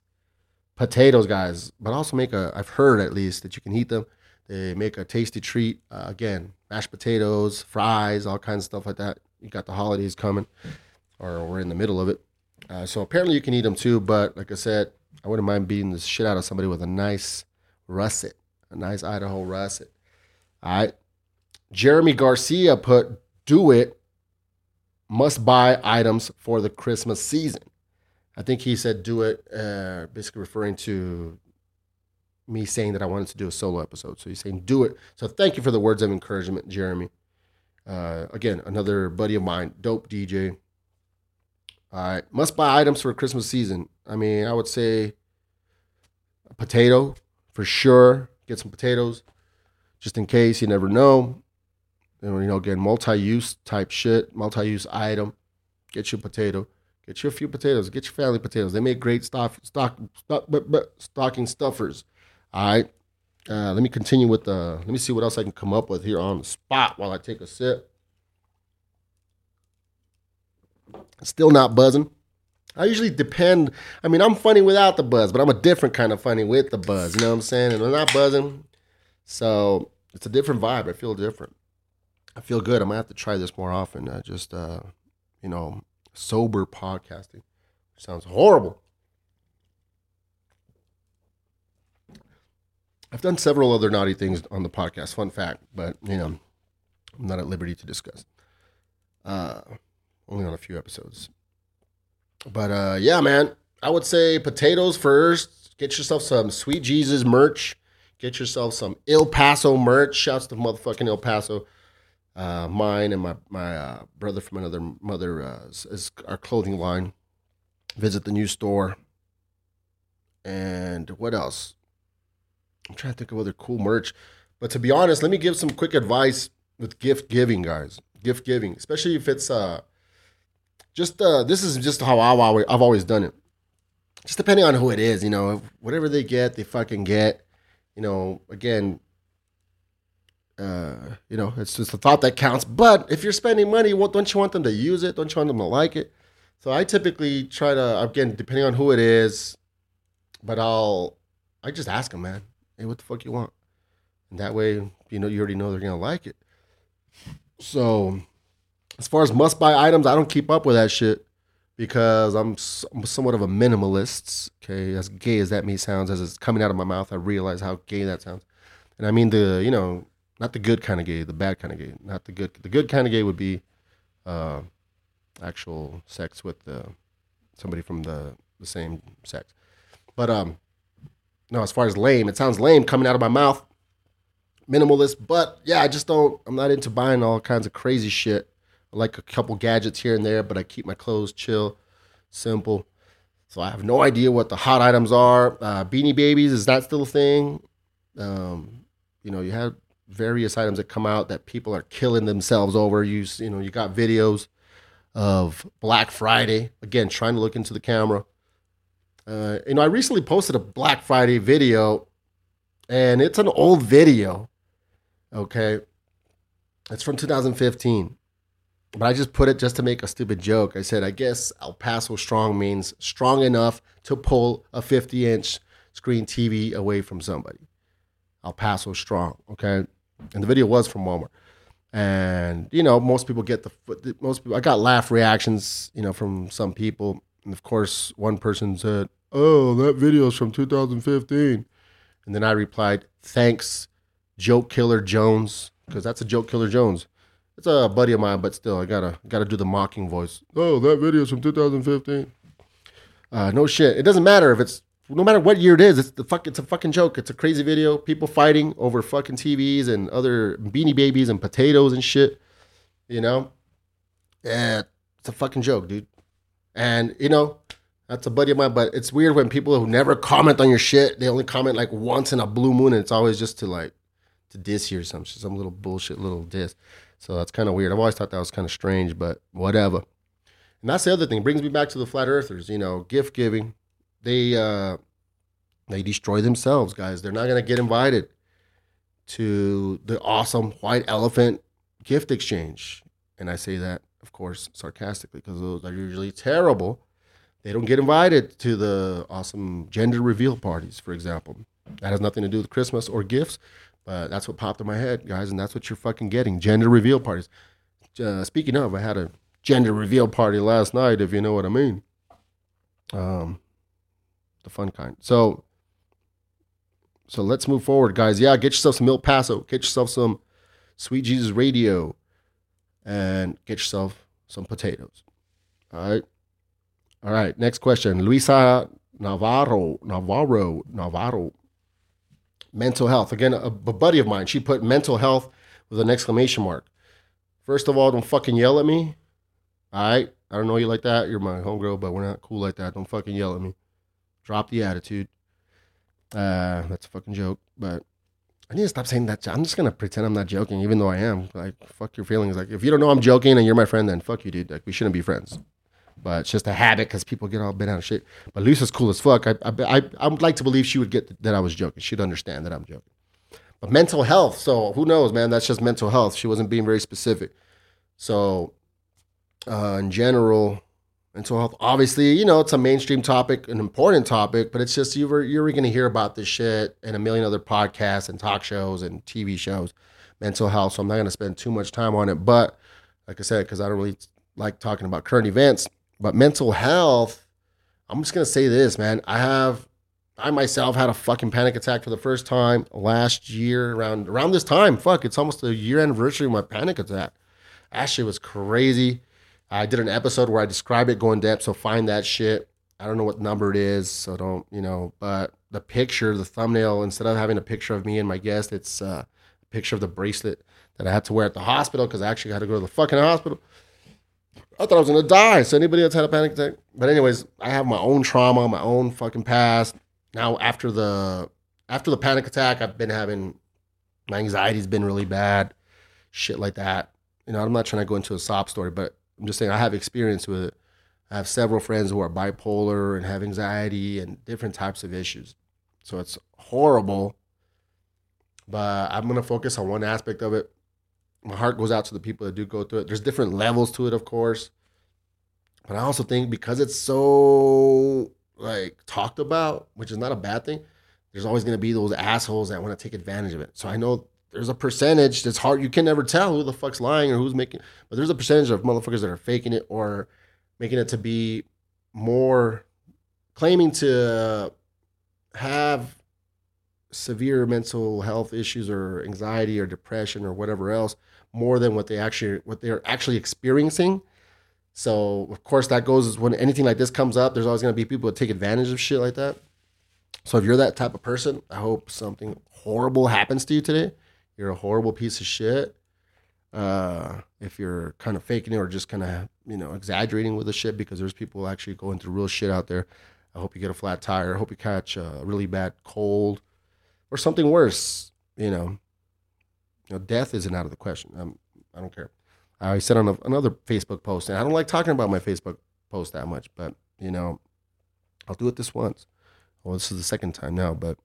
Potatoes, guys, but also make a. I've heard at least that you can eat them they make a tasty treat. Uh, again, mashed potatoes, fries, all kinds of stuff like that. You got the holidays coming, or we're in the middle of it. Uh, so apparently you can eat them too. But like I said, I wouldn't mind beating the shit out of somebody with a nice russet, a nice Idaho russet. All right. Jeremy Garcia put, "Do it." Must buy items for the Christmas season. I think he said, "Do it," uh, basically referring to me saying that I wanted to do a solo episode. So he's saying, do it. So thank you for the words of encouragement, Jeremy. Uh, again, another buddy of mine, dope DJ. All right. Must buy items for Christmas season. I mean, I would say a potato for sure. Get some potatoes just in case. You never know. You know, again, multi-use type shit, multi-use item. Get your potato. Get you a few potatoes. Get your family potatoes. They make great stock, stock, stock but, but, stocking stuffers. All right. Uh, let me continue with the. Let me see what else I can come up with here on the spot while I take a sip. Still not buzzing. I usually depend. I mean, I'm funny without the buzz, but I'm a different kind of funny with the buzz. You know what I'm saying? And I'm not buzzing, so it's a different vibe. I feel different. I feel good. I'm gonna have to try this more often. I just, uh, you know, sober podcasting. Sounds horrible. I've done several other naughty things on the podcast. Fun fact, but you know, I'm not at liberty to discuss. Uh, only on a few episodes. But uh, yeah, man, I would say potatoes first. Get yourself some Sweet Jesus merch. Get yourself some El Paso merch. Shouts to motherfucking El Paso. Uh, mine and my my uh, brother from another mother uh, is, our clothing line. Visit the new store. And what else? I'm trying to think of other cool merch. But to be honest, let me give some quick advice with gift giving, guys. Gift giving, especially if it's uh just uh this is just how always, I've always done it. Just depending on who it is, you know, whatever they get, they fucking get. You know, again, uh, you know, it's just the thought that counts. But if you're spending money, what don't you want them to use it? Don't you want them to like it? So I typically try to again, depending on who it is, but I'll I just ask them, man, hey, what the fuck you want? And that way, you know, you already know they're gonna like it. So as far as must buy items, I don't keep up with that shit because I'm, I'm somewhat of a minimalist. Okay, as gay as that may sounds, as it's coming out of my mouth, I realize how gay that sounds. And I mean the, you know, not the good kind of gay, the bad kind of gay. Not the good. The good kind of gay would be uh, actual sex with the, somebody from the the same sex. But um, no, as far as lame, it sounds lame coming out of my mouth. Minimalist, but yeah, I just don't. I'm not into buying all kinds of crazy shit I like a couple gadgets here and there, but I keep my clothes chill, simple. So I have no idea what the hot items are. Uh, Beanie Babies is that still a thing? Um, you know, you have various items that come out that people are killing themselves over. You you know, you got videos of Black Friday again, trying to look into the camera. Uh, you know, I recently posted a Black Friday video, and it's an old video. Okay, it's from 2015 but I just put it just to make a stupid joke. I said, I guess El Paso strong means strong enough to pull a 50 inch screen TV away from somebody. El Paso strong, okay? And the video was from Walmart. And, you know, most people get the, most people, I got laugh reactions, you know, from some people. And of course, one person said, Oh, that video is from 2015. And then I replied, Thanks, Joke Killer Jones, because that's a Joke Killer Jones. It's a buddy of mine, but still, I gotta gotta do the mocking voice. Oh, that video's from 2015. Uh, no shit. It doesn't matter if it's no matter what year it is. It's the fuck. It's a fucking joke. It's a crazy video. People fighting over fucking TVs and other beanie babies and potatoes and shit. You know, yeah, it's a fucking joke, dude. And you know, that's a buddy of mine. But it's weird when people who never comment on your shit, they only comment like once in a blue moon, and it's always just to like to diss you or some some little bullshit little diss. So that's kind of weird. I've always thought that was kind of strange, but whatever. And that's the other thing. It brings me back to the flat earthers. You know, gift giving. They uh, they destroy themselves, guys. They're not gonna get invited to the awesome white elephant gift exchange. And I say that, of course, sarcastically, because those are usually terrible. They don't get invited to the awesome gender reveal parties, for example. That has nothing to do with Christmas or gifts. Uh, that's what popped in my head, guys, and that's what you're fucking getting. Gender reveal parties. Uh, speaking of, I had a gender reveal party last night, if you know what I mean. Um, the fun kind. So, so let's move forward, guys. Yeah, get yourself some El Paso. Get yourself some Sweet Jesus Radio, and get yourself some potatoes. All right. All right. Next question. Luisa Navarro. Navarro. Navarro mental health. Again, a, a buddy of mine, she put mental health with an exclamation mark. First of all, don't fucking yell at me. All right. I don't know you like that. You're my homegirl, but we're not cool like that. Don't fucking yell at me. Drop the attitude. Uh, that's a fucking joke, but I need to stop saying that. I'm just gonna pretend I'm not joking, even though I am. Like, fuck your feelings. Like, if you don't know I'm joking and you're my friend, then fuck you, dude. Like, we shouldn't be friends. But it's just a habit because people get all bent out of shape. But Lisa's cool as fuck. I, I, I, I would like to believe she would get that I was joking. She'd understand that I'm joking. But mental health. So who knows, man? That's just mental health. She wasn't being very specific. So, uh, in general, mental health. Obviously, you know, it's a mainstream topic, an important topic, but it's just you were you're going to hear about this shit in a million other podcasts and talk shows and TV shows. Mental health. So I'm not going to spend too much time on it. But like I said, because I don't really like talking about current events, but mental health. I'm just going to say this, man. I have I myself had a fucking panic attack for the first time last year around around this time. Fuck, it's almost a year anniversary of my panic attack. Actually, was crazy. I did an episode where I describe it, go in depth. So find that shit. I don't know what number it is, so don't you know. But the picture, the thumbnail, instead of having a picture of me and my guest, it's uh, a picture of the bracelet that I had to wear at the hospital because I actually had to go to the fucking hospital. I thought I was gonna die. So anybody that's had a panic attack, but anyways, I have my own trauma, my own fucking past. Now after the after the panic attack, I've been having my anxiety's been really bad, shit like that. You know, I'm not trying to go into a sob story, but I'm just saying I have experience with it. I have several friends who are bipolar and have anxiety and different types of issues. So it's horrible. But I'm gonna focus on one aspect of it. My heart goes out to the people that do go through it. There's different levels to it, of course. But I also think because it's so like talked about, which is not a bad thing, there's always gonna be those assholes that want to take advantage of it. So I know there's a percentage that's hard. You can never tell who the fuck's lying or who's making, but there's a percentage of motherfuckers that are faking it or making it to be more claiming to have severe mental health issues or anxiety or depression or whatever else more than what they actually what they're actually experiencing. So of course that goes when anything like this comes up, there's always gonna be people that take advantage of shit like that. So if you're that type of person, I hope something horrible happens to you today you're a horrible piece of shit. Uh, if you're kind of faking it or just kind of you know exaggerating with the shit, because there's people actually going through real shit out there. I hope you get a flat tire. I hope you catch a really bad cold or something worse. You know, you know, death isn't out of the question. I'm, I don't care. I said on a, another Facebook post, and I don't like talking about my Facebook post that much, but you know, I'll do it this once. Well, this is the second time now, but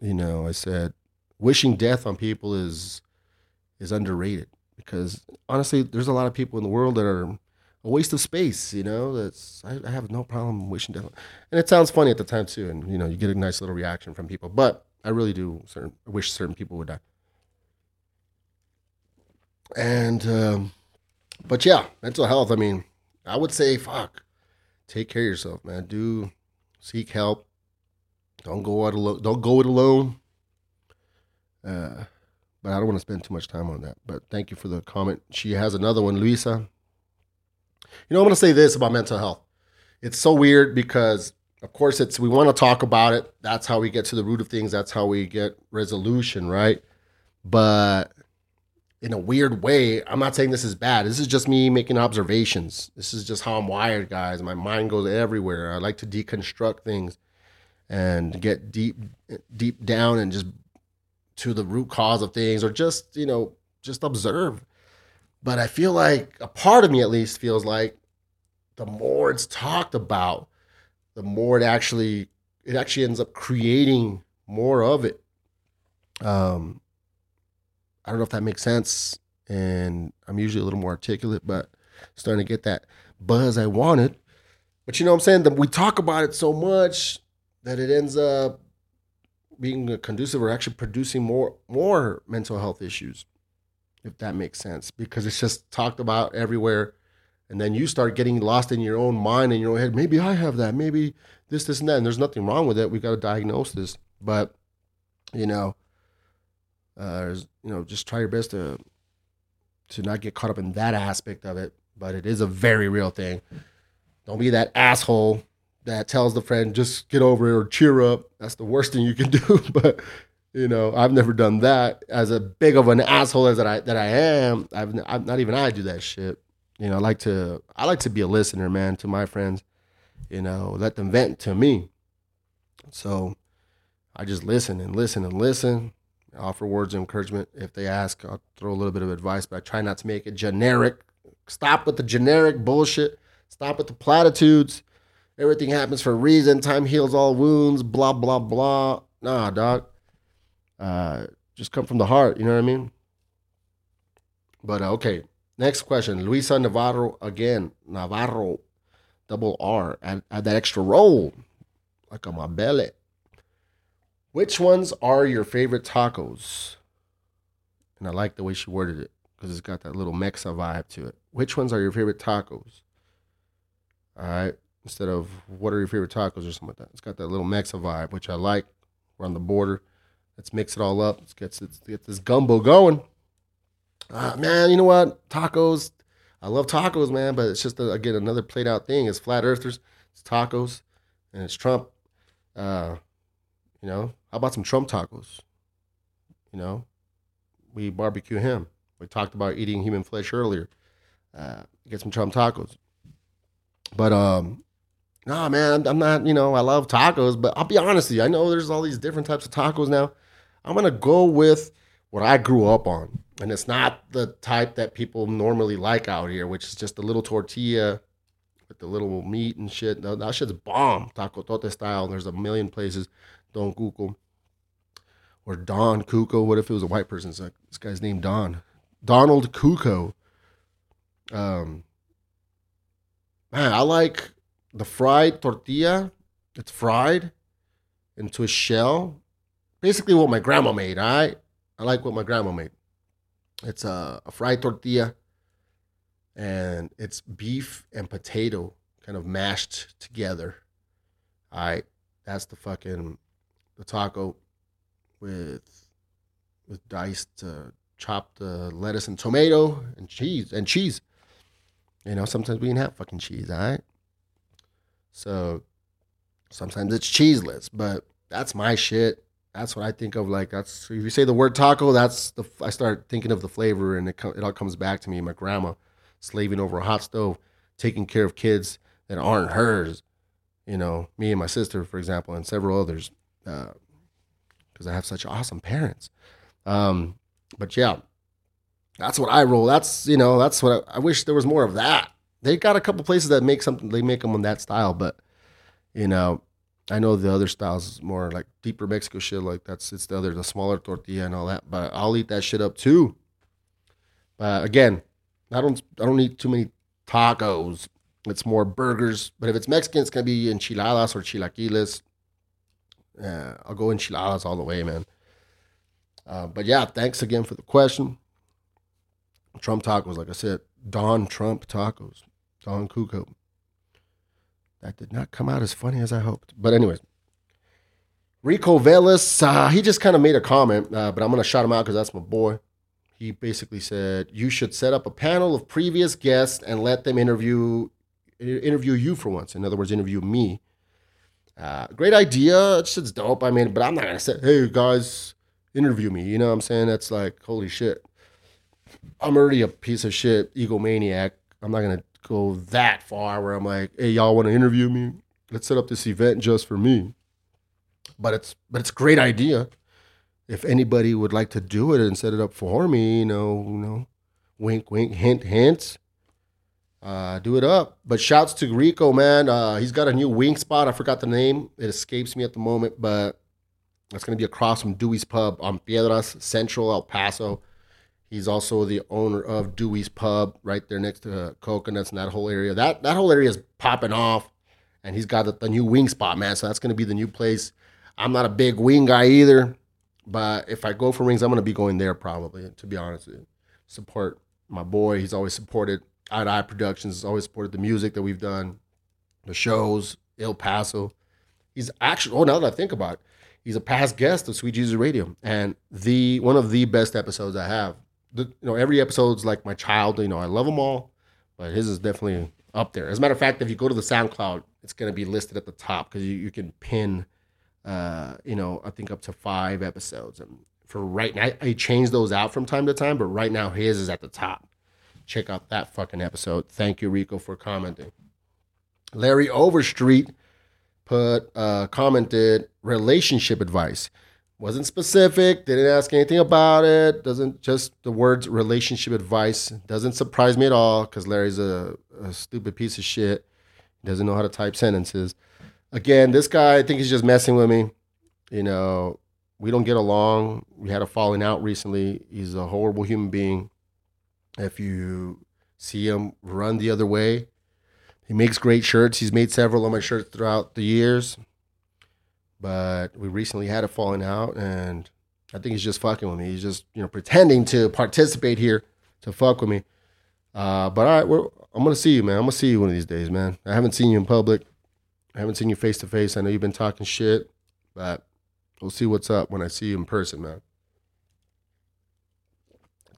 you know, I said wishing death on people is is underrated because honestly, there's a lot of people in the world that are a waste of space. You know, that's I, I have no problem wishing death, and it sounds funny at the time too, and you know, you get a nice little reaction from people. But I really do certain wish certain people would die. And um, but yeah, mental health. I mean, I would say fuck, take care of yourself, man. Do seek help. Don't go out alone. Don't go it alone. Uh, but I don't want to spend too much time on that. But thank you for the comment. She has another one, Luisa. You know, I'm going to say this about mental health. It's so weird because, of course, it's we want to talk about it. That's how we get to the root of things. That's how we get resolution, right? But in a weird way, I'm not saying this is bad. This is just me making observations. This is just how I'm wired, guys. My mind goes everywhere. I like to deconstruct things and get deep, deep down and just to the root cause of things or just, you know, just observe. But I feel like a part of me at least feels like the more it's talked about, the more it actually it actually ends up creating more of it. Um I don't know if that makes sense. And I'm usually a little more articulate, but starting to get that buzz I wanted. But you know what I'm saying? That we talk about it so much that it ends up being conducive or actually producing more more mental health issues if that makes sense because it's just talked about everywhere and then you start getting lost in your own mind and your own head maybe i have that maybe this this and that and there's nothing wrong with it we got to diagnose this but you know uh, you know just try your best to to not get caught up in that aspect of it but it is a very real thing don't be that asshole that tells the friend just get over it or cheer up. That's the worst thing you can do. but you know, I've never done that. As a big of an asshole as that I that I am, I've, I've not even I do that shit. You know, I like to I like to be a listener, man, to my friends. You know, let them vent to me. So I just listen and listen and listen. Offer words of encouragement. If they ask, I'll throw a little bit of advice, but I try not to make it generic. Stop with the generic bullshit. Stop with the platitudes. Everything happens for a reason. Time heals all wounds. Blah blah blah. Nah, dog. Uh, just come from the heart. You know what I mean? But uh, okay, next question. Luisa Navarro again. Navarro, double R. Add, add that extra roll, like on my belly. Which ones are your favorite tacos? And I like the way she worded it because it's got that little Mexa vibe to it. Which ones are your favorite tacos? All right. Instead of what are your favorite tacos or something like that. It's got that little Mexa vibe, which I like. We're on the border. Let's mix it all up. Let's get, let's get this gumbo going. Uh, man, you know what? Tacos. I love tacos, man, but it's just, a, again, another played out thing. It's flat earthers, it's tacos, and it's Trump. Uh, you know, how about some Trump tacos? You know, we barbecue him. We talked about eating human flesh earlier. Uh, get some Trump tacos. But um, nah, man, I'm not. You know, I love tacos, but I'll be honest with you. I know there's all these different types of tacos now. I'm gonna go with what I grew up on, and it's not the type that people normally like out here, which is just a little tortilla with the little meat and shit. That shit's bomb, taco tote style. There's a million places. Don Cuco or Don Cuco. What if it was a white person? It's like this guy's name Don. Donald Cuco. Um, man, I like the fried tortilla. It's fried into a shell. Basically, what my grandma made. All right, I like what my grandma made. It's a, a fried tortilla, and it's beef and potato kind of mashed together. All right, that's the fucking the taco with with diced uh, chopped uh, lettuce and tomato and cheese and cheese. You know, sometimes we can have fucking cheese, all right? So sometimes it's cheeseless, but that's my shit. That's what I think of. Like that's if you say the word taco, that's the I start thinking of the flavor, and it it all comes back to me. My grandma slaving over a hot stove, taking care of kids that aren't hers. You know, me and my sister, for example, and several others because I have such awesome parents. Um, but yeah, that's what I roll. That's you know, that's what I, I, wish there was more of that. They got a couple places that make something. They make them in that style, but you know, I know the other styles is more like deeper Mexico shit. Like that's it's the other the smaller tortilla and all that. But I'll eat that shit up too. But again, I don't I don't eat too many tacos. It's more burgers. But if it's Mexican, it's gonna be enchiladas or chilaquiles yeah, I'll go enchiladas all the way, man. Uh, but yeah, thanks again for the question. Trump tacos, like I said, Don Trump tacos, Don Cuco. That did not come out as funny as I hoped. But anyways, Rico Velas, uh, he just kind of made a comment, uh, but I'm gonna shout him out because that's my boy. He basically said you should set up a panel of previous guests and let them interview interview you for once. In other words, interview me uh, great idea. It's just dope. I mean, but I'm not gonna say, hey guys, interview me. You know what I'm saying? That's like holy shit. I'm already a piece of shit egomaniac. I'm not gonna go that far where I'm like, hey, y'all want to interview me? Let's set up this event just for me. But it's but it's a great idea. If anybody would like to do it and set it up for me, you know, you know, wink, wink, hint, hint uh, do it up. But shouts to Rico, man. Uh, he's got a new wing spot. I forgot the name. It escapes me at the moment, but it's going to be across from Dewey's Pub on Piedras Central, El Paso. He's also the owner of Dewey's Pub right there next to Coconuts and that whole area. That that whole area is popping off, and he's got the, the new wing spot, man. So that's going to be the new place. I'm not a big wing guy either, but if I go for wings, I'm going to be going there probably. To be honest support my boy. He's always supported Eye to Eye Productions has always supported the music that we've done, the shows, El Paso. He's actually, oh, now that I think about it, he's a past guest of Sweet Jesus Radio and the one of the best episodes I have. The, you know, every episode's like my child. You know, I love them all, but his is definitely up there. As a matter of fact, if you go to the SoundCloud, it's going to be listed at the top because you, you can pin, uh, you know, I think up to five episodes. And for right now, I change those out from time to time, but right now his is at the top check out that fucking episode. Thank you, Rico, for commenting. Larry Overstreet put uh, commented relationship advice. Wasn't specific. Didn't ask anything about it. Doesn't just the words relationship advice doesn't surprise me at all because Larry's a, a stupid piece of shit. Doesn't know how to type sentences. Again, this guy, I think he's just messing with me. You know, we don't get along. We had a falling out recently. He's a horrible human being. If you see him run the other way, he makes great shirts. He's made several of my shirts throughout the years. But we recently had a falling out, and I think he's just fucking with me. He's just, you know, pretending to participate here to fuck with me. Uh, but all right, we're, I'm gonna see you, man. I'm gonna see you one of these days, man. I haven't seen you in public. I haven't seen you face to face. I know you've been talking shit, but we'll see what's up when I see you in person, man.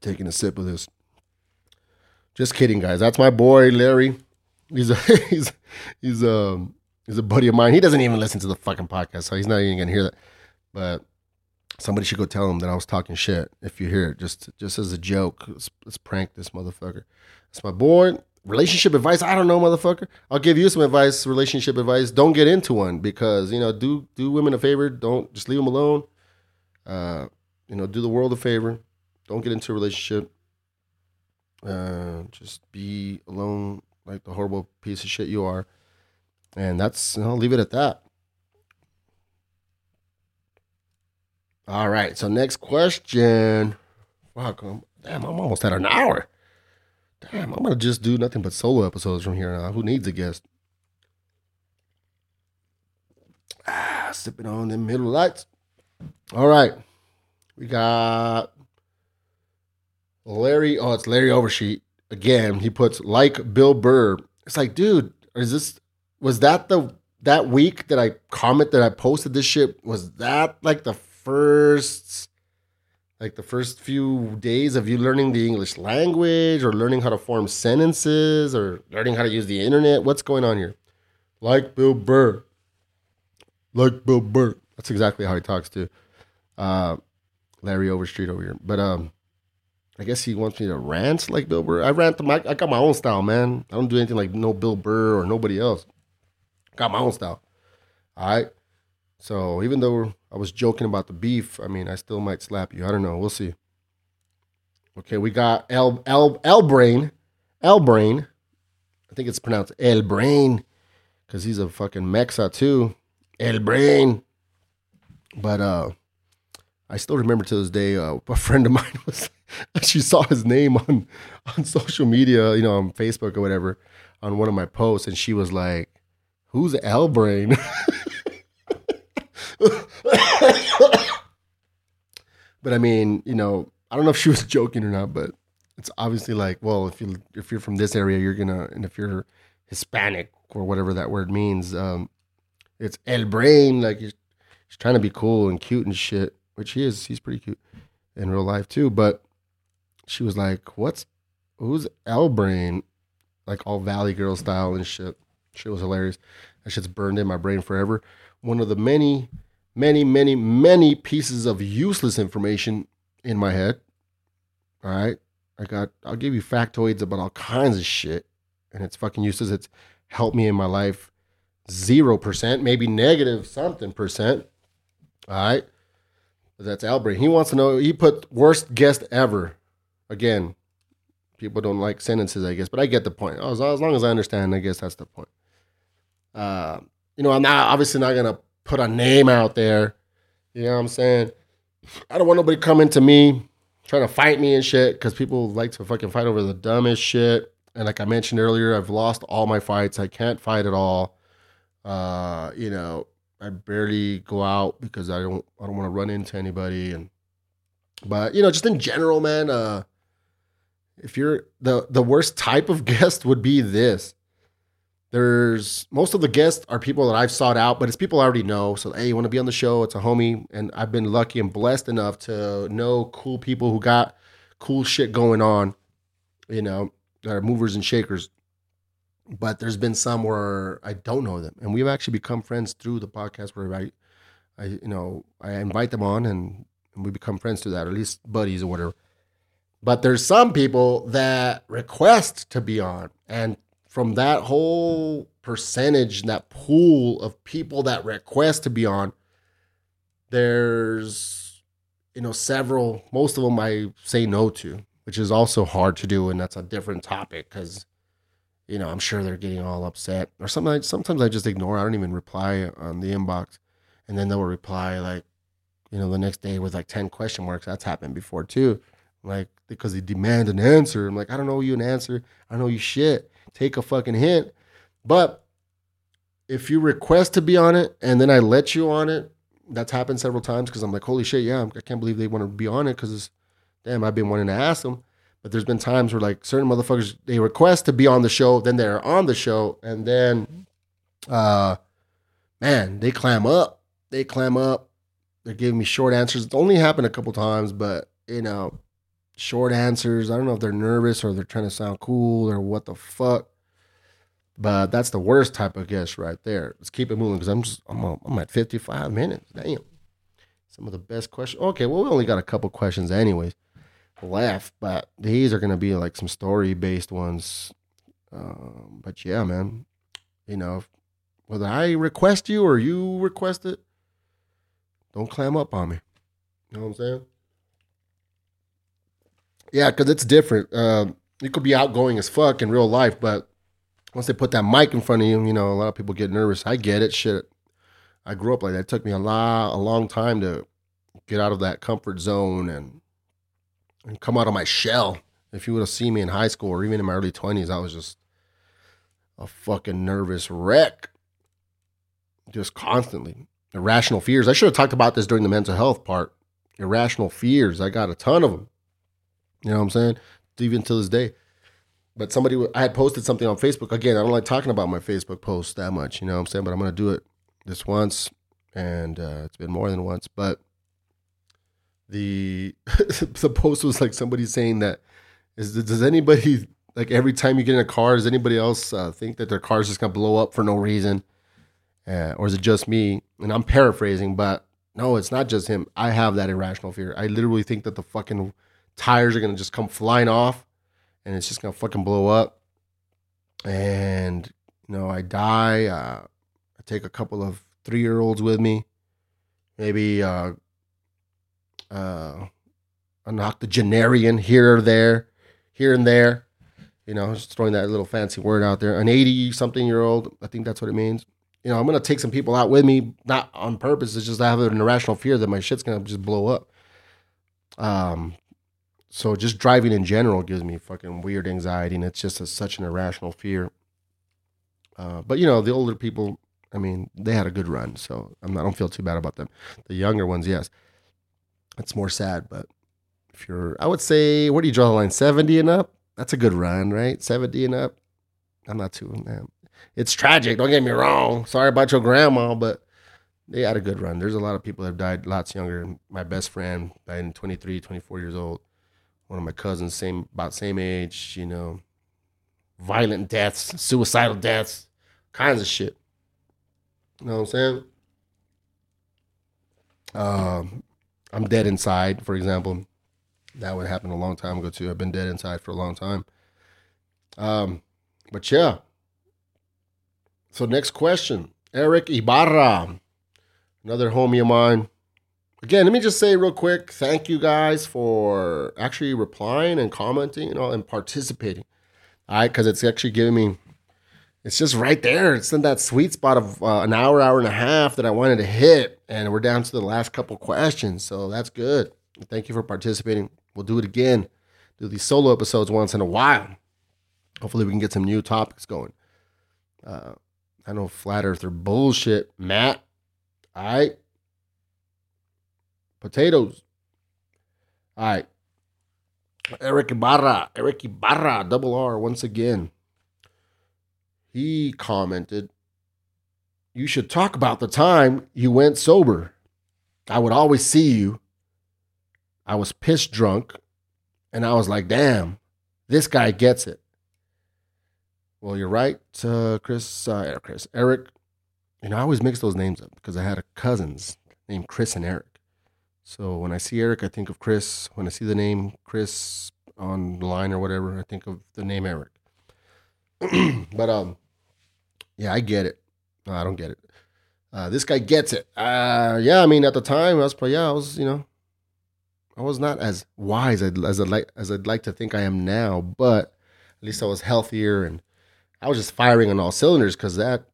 Taking a sip of this. Just kidding, guys. That's my boy Larry. He's a he's he's um he's a buddy of mine. He doesn't even listen to the fucking podcast, so he's not even gonna hear that. But somebody should go tell him that I was talking shit. If you hear it, just just as a joke, let's, let's prank this motherfucker. That's my boy. Relationship advice? I don't know, motherfucker. I'll give you some advice. Relationship advice. Don't get into one because you know do do women a favor. Don't just leave them alone. Uh, you know, do the world a favor. Don't get into a relationship. Uh, just be alone like the horrible piece of shit you are. And that's, I'll leave it at that. All right. So, next question. Fuck, I'm, damn, I'm almost at an hour. Damn, I'm to just do nothing but solo episodes from here on. Who needs a guest? Ah, sipping on the Miller Lites. All right. We got Larry. Oh, it's Larry Overstreet again. He puts like Bill Burr. It's like, dude, is this was that the that week that I comment that I posted this shit? Was that like the first like the first few days of you learning the English language or learning how to form sentences or learning how to use the internet? What's going on here? Like Bill Burr. Like Bill Burr. That's exactly how he talks to uh, Larry Overstreet over here. But um, I guess he wants me to rant like Bill Burr. I rant. My, I got my own style, man. I don't do anything like no Bill Burr or nobody else. Got my own style. All right. So even though I was joking about the beef, I mean, I still might slap you. I don't know. We'll see. Okay, we got El El El Brain, El Brain. I think it's pronounced El Brain because he's a fucking Mexa too. El Brain. But uh, I still remember to this day. Uh, a friend of mine was she saw his name on on social media, you know, on Facebook or whatever, on one of my posts, and she was like, "Who's L Brain?" but I mean, you know, I don't know if she was joking or not, but it's obviously like, well, if you if you're from this area, you're gonna, and if you're Hispanic or whatever that word means, um, it's El Brain, like he's, he's trying to be cool and cute and shit, which he is. He's pretty cute in real life too, but she was like, "What's who's L Brain?" Like all Valley Girl style and shit. Shit was hilarious. That shit's burned in my brain forever. One of the many, many, many, many pieces of useless information in my head. All right, I got. I'll give you factoids about all kinds of shit, and it's fucking useless. It's helped me in my life zero percent, maybe negative something percent. All right. That's Albert. He wants to know. He put worst guest ever. Again, people don't like sentences, I guess, but I get the point. As, as long as I understand, I guess that's the point. Uh, you know, I'm not obviously not gonna put a name out there. You know what I'm saying? I don't want nobody coming to me trying to fight me and shit because people like to fucking fight over the dumbest shit. And like I mentioned earlier, I've lost all my fights. I can't fight at all. Uh, you know, I barely go out because I don't I don't want to run into anybody and but you know, just in general, man, uh if you're the the worst type of guest would be this. There's most of the guests are people that I've sought out, but it's people I already know. So hey, you want to be on the show? It's a homie, and I've been lucky and blessed enough to know cool people who got cool shit going on. You know, that are movers and shakers. But there's been some where I don't know them, and we've actually become friends through the podcast. Where I, I you know, I invite them on, and, we become friends through that, or at least buddies or whatever. But there's some people that request to be on. And from that whole percentage, that pool of people that request to be on, there's you know several. Most of them I say no to, which is also hard to do, and that's a different topic because you know I'm sure they're getting all upset. Or sometimes sometimes I just ignore. I don't even reply on the inbox, and then they'll reply like you know the next day with like ten question marks. That's happened before too. Like because they demand an answer. I'm like I don't know you an answer. I know you shit. Take a fucking hint. But if you request to be on it and then I let you on it, that's happened several times because I'm like, holy shit, yeah, I can't believe they want to be on it because, damn, I've been wanting to ask them. But there's been times where like certain motherfuckers they request to be on the show, then they're on the show, and then, uh, man, they clam up. They clam up. They're giving me short answers. It's only happened a couple times, but you know, short answers. I don't know if they're nervous or they're trying to sound cool or what the fuck. But that's the worst type of guest right there. Let's keep it moving because I'm just I'm, I'm at 55 minutes. Damn. Some of the best questions. Okay, well we only got a couple questions anyways left, but these are gonna be like some story based ones. Um, but yeah, man, you know, whether I request you or you request it, don't clam up on me. You know what I'm saying? Yeah, because it's different. Uh, you could be outgoing as fuck in real life, but once they put that mic in front of you, you know, a lot of people get nervous. I get it. Shit. I grew up like that. It took me a lot, a long time to get out of that comfort zone and and come out of my shell. If you would have seen me in high school or even in my early twenties, I was just a fucking nervous wreck. Just constantly. Irrational fears. I should have talked about this during the mental health part. Irrational fears. I got a ton of them. You know what I'm saying? Even to this day but somebody I had posted something on Facebook. Again, I don't like talking about my Facebook posts that much, you know what I'm saying? But I'm gonna do it this once, and uh, it's been more than once. But the the post was like somebody saying that is does anybody like every time you get in a car, does anybody else uh, think that their car is just gonna blow up for no reason, uh, or is it just me? And I'm paraphrasing, but no, it's not just him. I have that irrational fear. I literally think that the fucking tires are gonna just come flying off and it's just gonna fucking blow up. And you know, I die. Uh, I take a couple of three year olds with me. Maybe uh, uh, an octogenarian here or there, here and there. You know, just throwing that little fancy word out there. An 80 something year old, I think that's what it means. You know, I'm gonna take some people out with me, not on purpose. It's just I have an irrational fear that my shit's gonna just blow up. Um, so just driving in general gives me fucking weird anxiety, and it's just a, such an irrational fear. Uh, but you know, the older people, I mean, they had a good run, so not, I don't feel too bad about them. The younger ones, yes, it's more sad. But if you're, I would say, where do you draw the line? Seventy and up. That's a good run, right? Seventy and up. I'm not too. Man. It's tragic. Don't get me wrong. Sorry about your grandma, but they had a good run. There's a lot of people that have died lots younger. My best friend died in 23, 24 years old one of my cousins, same about same age, you know, violent deaths, suicidal deaths, kinds of shit. You know what I'm saying? Um, I'm dead inside, for example. That would happen a long time ago too. I've been dead inside for a long time. Um, but yeah. So next question, Eric Ibarra, another homie of mine again, let me just say real quick, thank you guys for actually replying and commenting, you know, and participating. All right, because it's actually giving me, it's just right there. It's in that sweet spot of uh, an hour, hour and a half that I wanted to hit, and we're down to the last couple questions, so that's good. Thank you for participating. We'll do it again. Do these solo episodes once in a while. Hopefully, we can get some new topics going. Uh, I know flat earther bullshit, Matt. All right potatoes. All right. Eric Ibarra, Eric Ibarra, double R once again. He commented, You should talk about the time you went sober. I would always see you. I was pissed drunk, and I was like, damn, this guy gets it. Well, you're right, uh, Chris, uh, Chris, Eric. You know, I always mix those names up because I had a cousins named Chris and Eric. So when I see Eric, I think of Chris. When I see the name Chris on the line or whatever, I think of the name Eric. but um, Yeah, I get it. No, I don't get it. Uh, this guy gets it. Uh, yeah, I mean, at the time, I was probably, yeah, I was, you know, I was not as wise as, as I'd like as I'd like to think I am now, but at least I was healthier and I was just firing on all cylinders because that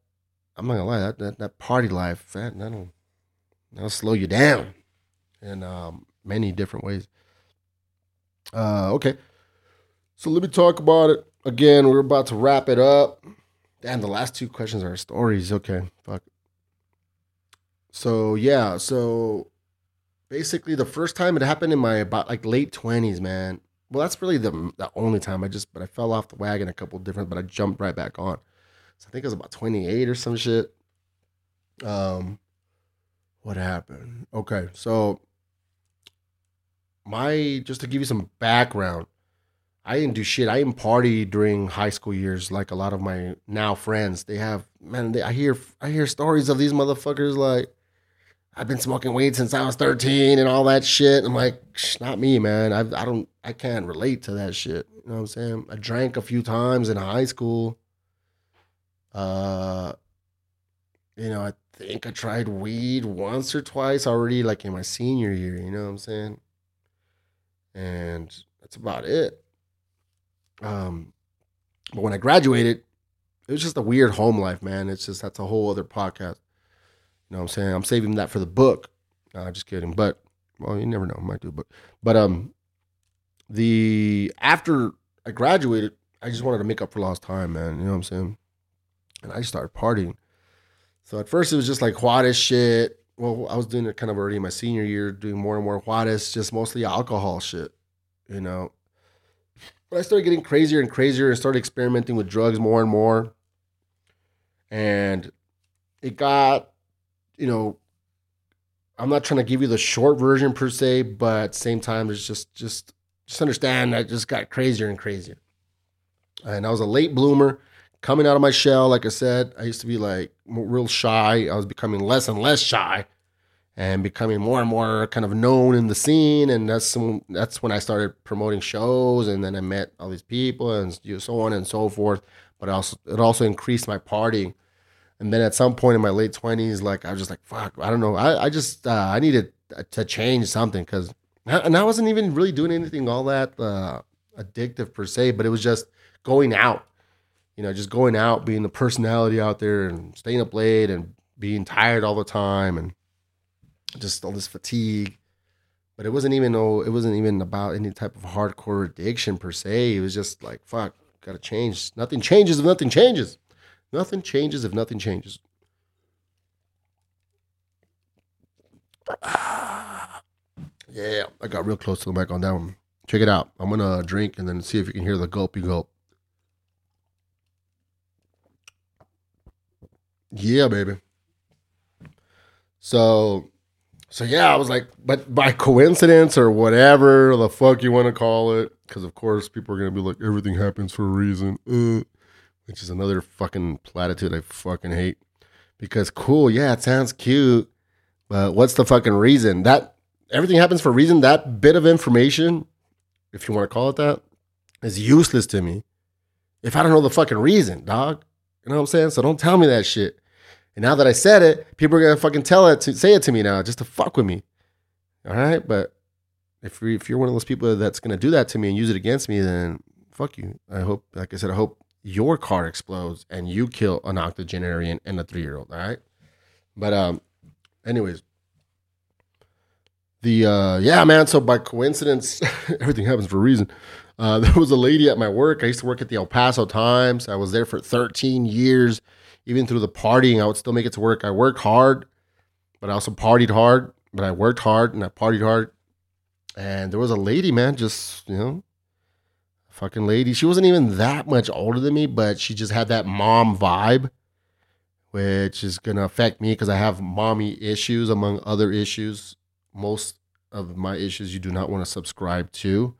I'm not gonna lie, that that, that party life that that'll that'll slow you down in um, many different ways. Uh, okay, so let me talk about it again. We're about to wrap it up. Damn, the last two questions are stories. Okay, fuck. So yeah, so basically the first time it happened in my about like late twenties, man. Well, that's really the the only time I just but I fell off the wagon a couple different, but I jumped right back on. So I think it was about twenty eight or some shit. Um, what happened? Okay, so my just to give you some background, I didn't do shit. I didn't party during high school years like a lot of my now friends. They have man. They, I hear I hear stories of these motherfuckers like I've been smoking weed since I was 13 and all that shit. I'm like, not me, man. I, I don't, I can't relate to that shit. You know what I'm saying? I drank a few times in high school. Uh, you know, I think I tried weed once or twice already, like in my senior year. You know what I'm saying? And that's about it. Um, but when I graduated, it was just a weird home life, man. It's just that's a whole other podcast You know what I'm saying? I'm saving that for the book. Nah, just kidding. But well, you never know. I might do book. But um the after I graduated, I just wanted to make up for lost time, man. You know what I'm saying? And I started partying. So at first it was just like Juarez shit. Well, I was doing it kind of already in my senior year, doing more and more Juarez, just mostly alcohol shit, you know. But I started getting crazier and crazier and started experimenting with drugs more and more. And it got you know, I'm not trying to give you the short version per se, but at the same time, it's just just just understand I just got crazier and crazier. And I was a late bloomer, coming out of my shell. Like I said, I used to be like real shy. I was becoming less and less shy, and becoming more and more kind of known in the scene. And that's some, that's when I started promoting shows, and then I met all these people and so on and so forth. But also it also increased my partying and then at some point in my late twenties, like I was just like, fuck, I don't know. I, I just uh, I needed to change something because and I wasn't even really doing anything all that uh, addictive per se, but it was just going out, you know, just going out, being the personality out there and staying up late and being tired all the time and just all this fatigue. But it wasn't even oh, it wasn't even about any type of hardcore addiction per se. It was just like, fuck, gotta change. Nothing changes if nothing changes. Nothing changes if nothing changes. Yeah, I got real close to the mic on that one. Check it out. I'm gonna drink and then see if you can hear the gulpy gulp. Yeah, baby. So, so yeah, I was like, but by coincidence or whatever the fuck you want to call it, because of course people are gonna be like, everything happens for a reason. Uh, which is another fucking platitude I fucking hate. Because cool, yeah, it sounds cute, but what's the fucking reason? That everything happens for a reason. That bit of information, if you want to call it that, is useless to me. If I don't know the fucking reason, dog. You know what I'm saying? So don't tell me that shit. And now that I said it, people are gonna fucking tell it to say it to me now, just to fuck with me. All right, but if you're, if you're one of those people that's gonna do that to me and use it against me, then fuck you. I hope, like I said, I hope your car explodes and you kill an octogenarian and a three year old. All right. But, um, anyways, the, uh, yeah, man. So by coincidence, everything happens for a reason. Uh, there was a lady at my work. I used to work at the El Paso Times. I was there for 13 years. Even through the partying, I would still make it to work. I worked hard, but I also partied hard. But I worked hard and I partied hard. And there was a lady, man, just, you know, fucking lady. She wasn't even that much older than me, but she just had that mom vibe, which is gonna affect me because I have mommy issues among other issues. Most of my issues you do not want to subscribe to.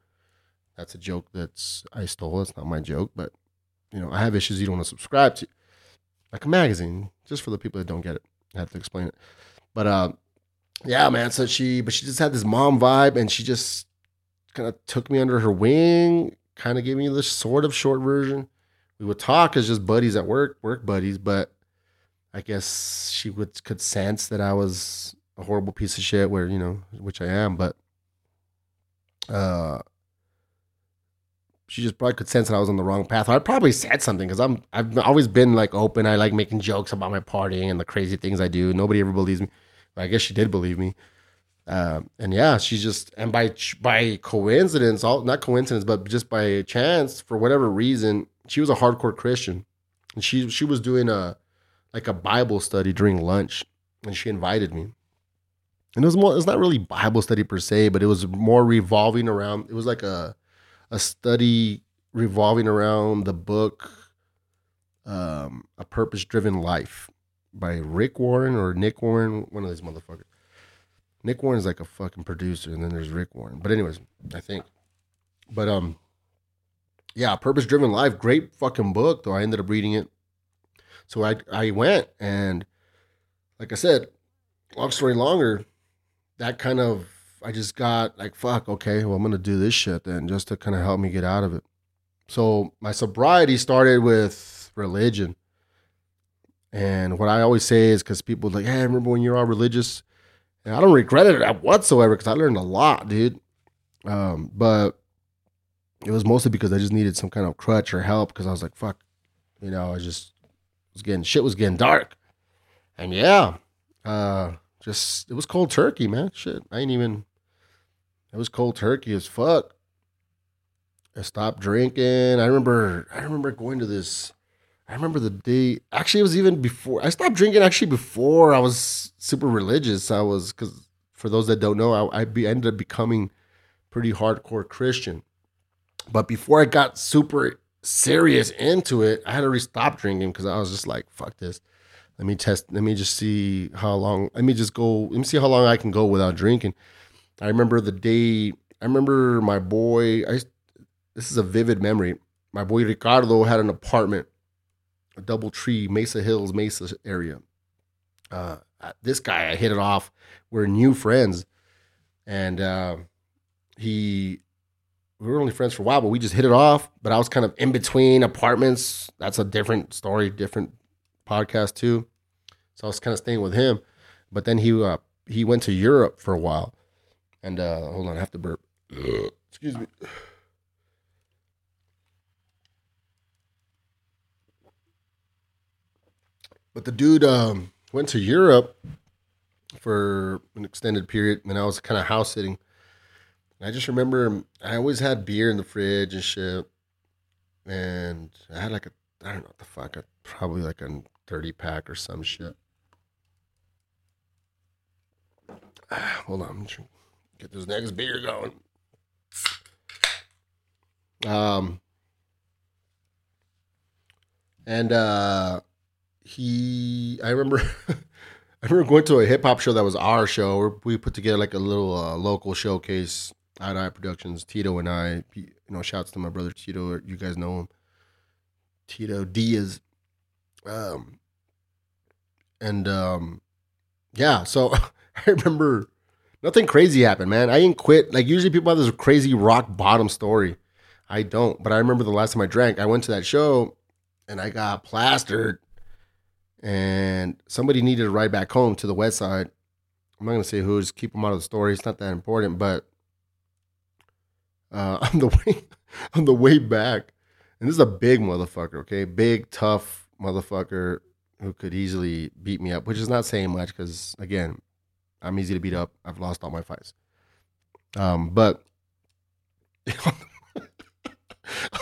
That's a joke that's I stole. It's not my joke, but you know, I have issues you don't want to subscribe to. Like a magazine, just for the people that don't get it. I have to explain it. But uh yeah, man. So she but she just had this mom vibe and she just kind of took me under her wing kind of gave me the sort of short version. we would talk as just buddies at work, work buddies. But I guess she would could sense that I was a horrible piece of shit, where you know, which I am. But uh, she just probably could sense that I was on the wrong path. I probably said something because I'm I've always been like open. I like making jokes about my partying and the crazy things I do. Nobody ever believes me. But I guess she did believe me. Uh, and yeah, she just and by by coincidence, all not coincidence, but just by chance, for whatever reason, she was a hardcore Christian, and she she was doing a like a Bible study during lunch, and she invited me. And it was more, it's not really Bible study per se, but it was more revolving around. It was like a a study revolving around the book, um, a purpose driven life by Rick Warren or Nick Warren, one of these motherfuckers. Nick Warren's like a fucking producer, and then there's Rick Warren. But anyways, I think. But um, yeah, Purpose Driven Life, great fucking book. Though I ended up reading it, so I I went and, like I said, long story longer, that kind of I just got like fuck. Okay, well I'm gonna do this shit then, just to kind of help me get out of it. So my sobriety started with religion. And what I always say is because people like, hey, I remember when you're all religious? And I don't regret it whatsoever because I learned a lot, dude. Um, but it was mostly because I just needed some kind of crutch or help because I was like, fuck, you know, I just was getting shit was getting dark. And yeah, uh, just it was cold turkey, man. Shit, I ain't even. It was cold turkey as fuck. I stopped drinking. I remember. I remember going to this. I remember the day. Actually, it was even before I stopped drinking. Actually, before I was super religious, I was because for those that don't know, I, I be, ended up becoming pretty hardcore Christian. But before I got super serious into it, I had to stop drinking because I was just like, "Fuck this." Let me test. Let me just see how long. Let me just go. Let me see how long I can go without drinking. I remember the day. I remember my boy. I. This is a vivid memory. My boy Ricardo had an apartment a double tree, Mesa Hills, Mesa area. Uh, this guy, I hit it off. We're new friends, and uh, he, we were only friends for a while, but we just hit it off. But I was kind of in between apartments. That's a different story, different podcast too. So I was kind of staying with him, but then he uh, he went to Europe for a while, and uh, hold on, I have to burp. Excuse me. But the dude um, went to Europe for an extended period, and I was kind of house sitting. I just remember I always had beer in the fridge and shit, and I had like a I don't know what the fuck, a, probably like a thirty pack or some shit. hold on, get this next beer going. Um, and uh he I remember I remember going to a hip hop show that was our show. We put together like a little uh, local showcase. Eye Eye Productions, Tito and I. You know, shouts to my brother Tito. You guys know him, Tito Diaz. Um, and um, yeah. So I remember nothing crazy happened, man. I didn't quit. Like usually people have this crazy rock bottom story. I don't. But I remember the last time I drank, I went to that show and I got plastered and somebody needed to ride back home to the west side. I'm not gonna say who, just keep them out of the story. It's not that important, but uh, on the way on the way back, and this is a big motherfucker, okay, big tough motherfucker who could easily beat me up, which is not saying much because again, I'm easy to beat up. I've lost all my fights. Um, but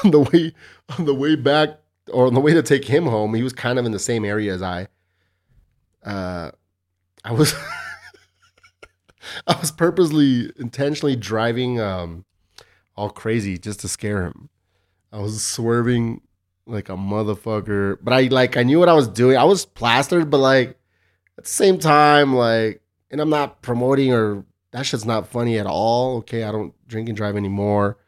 on the way on the way back or on the way to take him home, he was kind of in the same area as I. Uh, I was, I was purposely, intentionally driving um, all crazy just to scare him. I was swerving like a motherfucker, but I like I knew what I was doing. I was plastered, but like at the same time, like, and I'm not promoting or that shit's not funny at all. Okay, I don't drink and drive anymore.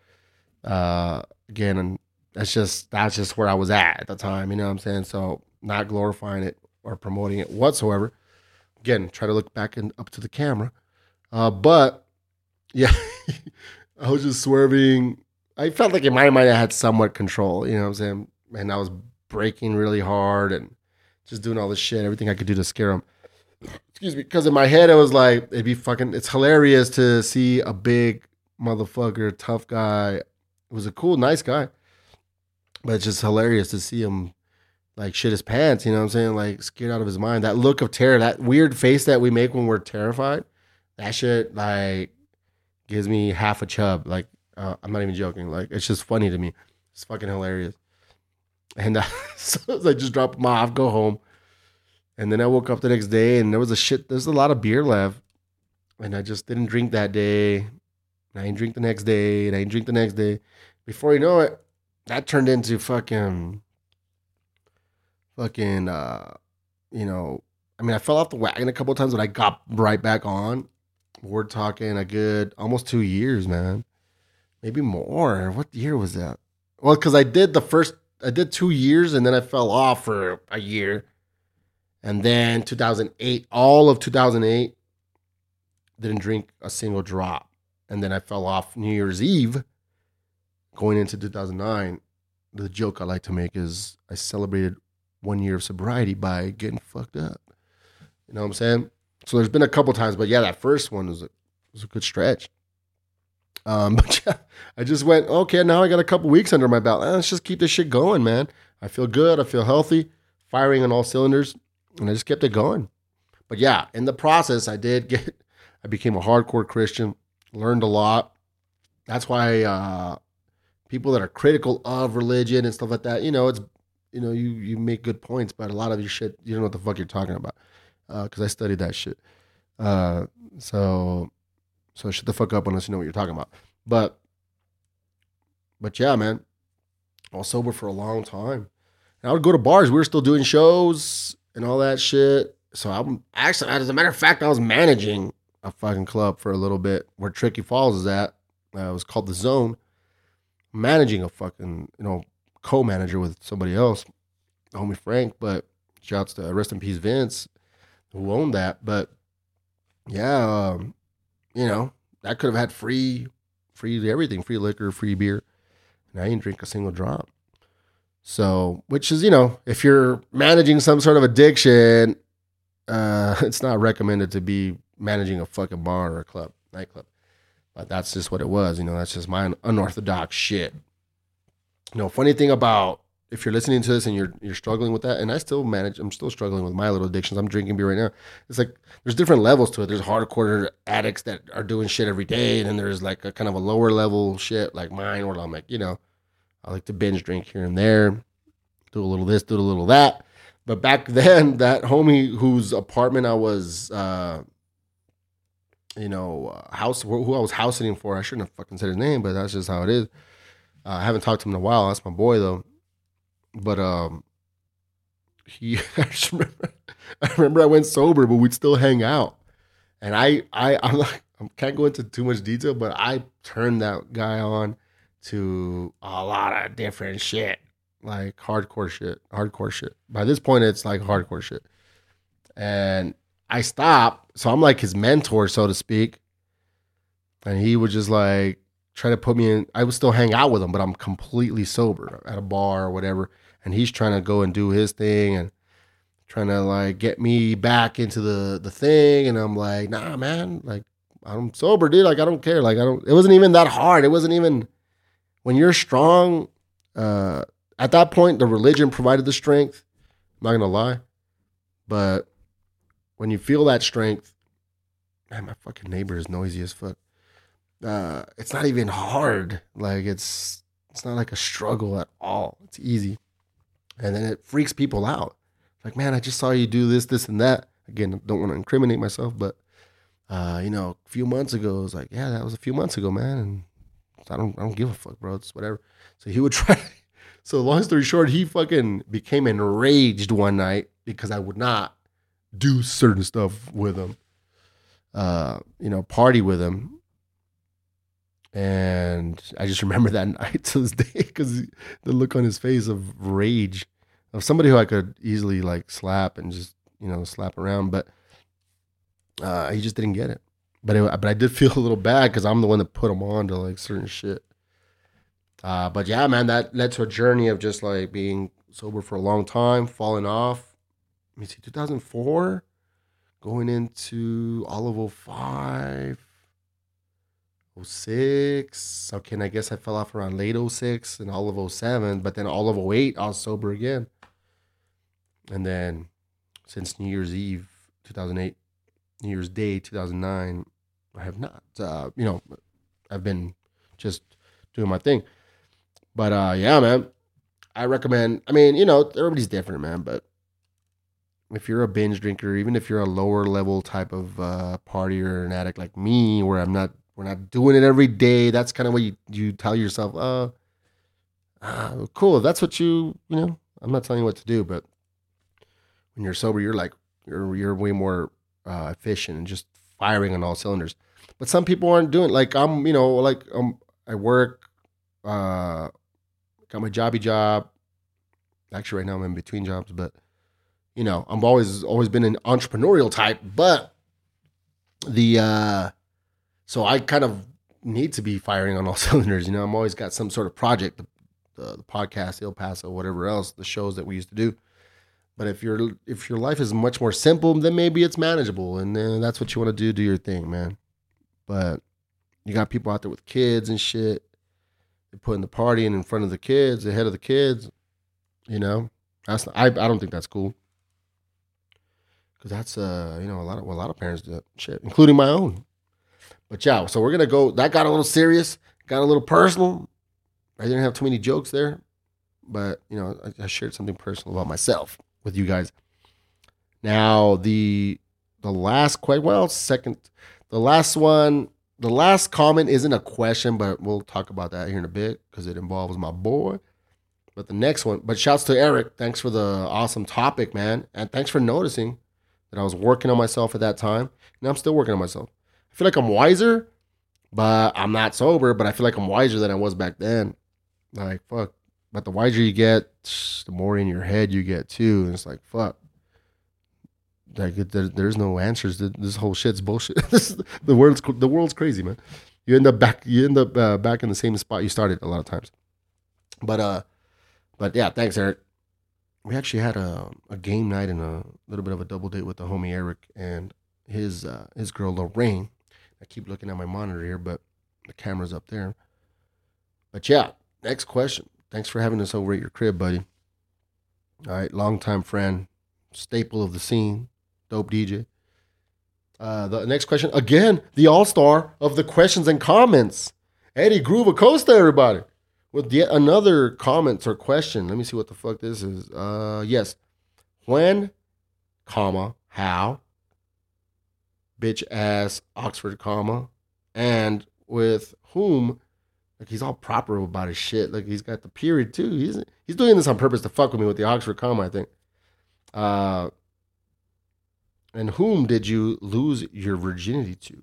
Uh, again, and that's just that's just where I was at at the time. You know what I'm saying? So not glorifying it or promoting it whatsoever. Again, try to look back and up to the camera. Uh, but yeah, I was just swerving. I felt like in my mind I had somewhat control. You know what I'm saying? and I was breaking really hard and just doing all this shit, everything I could do to scare him. Excuse me, because in my head it was like it'd be fucking. It's hilarious to see a big motherfucker, tough guy. It was a cool, nice guy, but it's just hilarious to see him like shit his pants. You know what I'm saying? Like scared out of his mind. That look of terror, that weird face that we make when we're terrified. That shit like gives me half a chub. Like uh, I'm not even joking. Like it's just funny to me. It's fucking hilarious. And uh, so I just drop him off, go home, and then I woke up the next day and there was a shit. There's a lot of beer left, and I just didn't drink that day. And I didn't drink the next day, and I didn't drink the next day. Before you know it, that turned into fucking, fucking, uh, you know. I mean, I fell off the wagon a couple times, but I got right back on. We're talking a good almost two years, man maybe more. What year was that? Well, because I did the first, I did two years and then I fell off for a year. And then 2008, all of 2008, didn't drink a single drop. And then I fell off New Year's Eve going into 2009. The joke I like to make is I celebrated one year of sobriety by getting fucked up. You know what I'm saying? So there's been a couple times, but yeah, that first one was a, was a good stretch. Um, but yeah, I just went, okay, now I got a couple weeks under my belt. Let's just keep this shit going, man. I feel good. I feel healthy, firing on all cylinders. And I just kept it going. But yeah, in the process, I did get, I became a hardcore Christian, learned a lot. That's why uh, people that are critical of religion and stuff like that, you know, it's, you know, you, you make good points, but a lot of your shit, you don't know what the fuck you're talking about. Because uh, I studied that shit. Uh, so so shut the fuck up unless you know what you're talking about. But but yeah, man. I was sober for a long time. And I would go to bars. We were still doing shows and all that shit. So I'm actually, as a matter of fact, I was managing a fucking club for a little bit where Tricky Falls is at. Uh, it was called the Zone. Managing a fucking, you know, co-manager with somebody else, homie Frank. But shouts to rest in peace Vince, who owned that. But yeah, um, you know, I could have had free, free everything, free liquor, free beer, and I didn't drink a single drop. So, which is, you know, if you're managing some sort of addiction, uh, it's not recommended to be managing a fucking bar or a club, nightclub. But that's just what it was. You know, that's just my unorthodox shit. You know, funny thing about if you're listening to this and you're you're struggling with that, and I still manage, I'm still struggling with my little addictions. I'm drinking beer right now. It's like there's different levels to it. There's hardcore addicts that are doing shit every day, and then there's like a kind of a lower level shit like mine, where I'm like, you know, I like to binge drink here and there, do a little this, do a little that. But back then, that homie whose apartment I was, uh, you know, uh, house who I was house sitting for, I shouldn't have fucking said his name, but that's just how it is. Uh, I haven't talked to him in a while. That's my boy though but um, he I remember, I remember I went sober, but we'd still hang out. And I I I'm like I can't go into too much detail, but I turned that guy on to a lot of different shit, like hardcore shit, hardcore shit. By this point, it's like hardcore shit. And I stopped, so I'm like his mentor, so to speak. And he would just like try to put me in. I would still hang out with him, but I'm completely sober at a bar or whatever and he's trying to go and do his thing and trying to like get me back into the the thing and I'm like, "Nah, man, like I'm sober, dude. Like I don't care. Like I don't it wasn't even that hard. It wasn't even when you're strong uh at that point the religion provided the strength. I'm not going to lie. But when you feel that strength, man, my fucking neighbor is noisy as fuck. Uh, it's not even hard. Like it's it's not like a struggle at all. It's easy and then it freaks people out. Like, man, I just saw you do this, this, and that. Again, don't want to incriminate myself, but uh, you know, a few months ago, it was like, yeah, that was a few months ago, man, and I don't, I don't give a fuck, bro. It's whatever. So he would try. So long story short, he fucking became enraged one night because I would not do certain stuff with him. Uh, you know, party with him. And I just remember that night to this day because the look on his face of rage of somebody who I could easily like slap and just you know slap around, but uh, he just didn't get it. But it, but I did feel a little bad because I'm the one that put them on to like certain shit. Uh, but yeah, man, that led to a journey of just like being sober for a long time, falling off. Let me see, 2004, going into all of 05, 06. Okay, and I guess I fell off around late 06 and all of 07, but then all of 08, I was sober again. And then since New Year's Eve, 2008, New Year's Day, 2009, I have not, uh, you know, I've been just doing my thing. But uh, yeah, man, I recommend. I mean, you know, everybody's different, man. But if you're a binge drinker, even if you're a lower level type of uh, party or an addict like me, where I'm not, we're not doing it every day. That's kind of what you you tell yourself. Uh, uh, cool. That's what you, you know, I'm not telling you what to do, but when you're sober, you're like you're you're way more uh, efficient and just firing on all cylinders. But some people aren't doing like I'm, you know, like um, I work, uh, got my jobby job. Actually, right now I'm in between jobs, but you know, I'm always always been an entrepreneurial type. But the uh, so I kind of need to be firing on all cylinders. You know, I'm always got some sort of project, the, the, the podcast, El Paso, whatever else, the shows that we used to do. But if your if your life is much more simple, then maybe it's manageable, and then that's what you want to do. Do your thing, man. But you got people out there with kids and shit. They're putting the party in in front of the kids, ahead of the kids. You know, that's I I don't think that's cool. Cause that's uh you know a lot of well, a lot of parents do that shit, including my own. But yeah, so we're gonna go. That got a little serious, got a little personal. I didn't have too many jokes there, but you know I, I shared something personal about myself with you guys. Now the the last quite well second the last one the last comment isn't a question, but we'll talk about that here in a bit because it involves my boy. But the next one, but shouts to Eric. Thanks for the awesome topic, man. And thanks for noticing that I was working on myself at that time. And I'm still working on myself. I feel like I'm wiser, but I'm not sober, but I feel like I'm wiser than I was back then. Like, fuck. But the wiser you get, the more in your head you get too. And it's like, fuck. Like there, there's no answers. This whole shit's bullshit. the world's the world's crazy, man. You end up back. You end up uh, back in the same spot you started a lot of times. But uh, but yeah, thanks, Eric. We actually had a, a game night and a little bit of a double date with the homie Eric and his uh, his girl Lorraine. I keep looking at my monitor here, but the camera's up there. But yeah, next question. Thanks for having us over at your crib, buddy. All right, longtime friend, staple of the scene, dope DJ. Uh, the next question, again, the all star of the questions and comments, Eddie Groove Acosta, everybody, with yet another comments or question. Let me see what the fuck this is. Uh, yes, when, comma, how, bitch ass Oxford, comma, and with whom like he's all proper about his shit. Like he's got the period too. He's he's doing this on purpose to fuck with me with the Oxford comma, I think. Uh and whom did you lose your virginity to?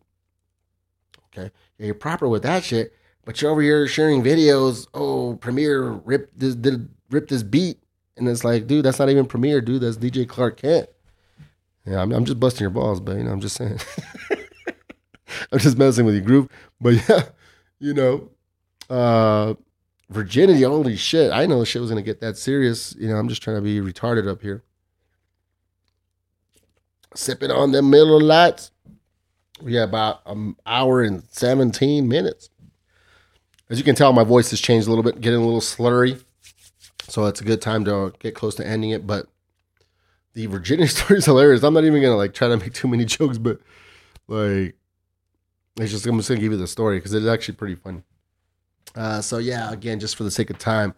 Okay. Yeah, you're proper with that shit, but you're over here sharing videos. Oh, Premier ripped this did rip this beat. And it's like, dude, that's not even Premier, dude. That's DJ Clark Kent. Yeah, I'm, I'm just busting your balls, but you know, I'm just saying. I'm just messing with your groove. But yeah, you know, uh, virginity, holy shit. I know shit was gonna get that serious. You know, I'm just trying to be retarded up here. Sipping on them Miller Lites. We got about an hour and 17 minutes. As you can tell, my voice has changed a little bit, getting a little slurry. So it's a good time to get close to ending it. But the virginity story is hilarious. I'm not even gonna like try to make too many jokes, but like it's just I'm just gonna give you the story because it's actually pretty funny. Uh, so yeah, again, just for the sake of time,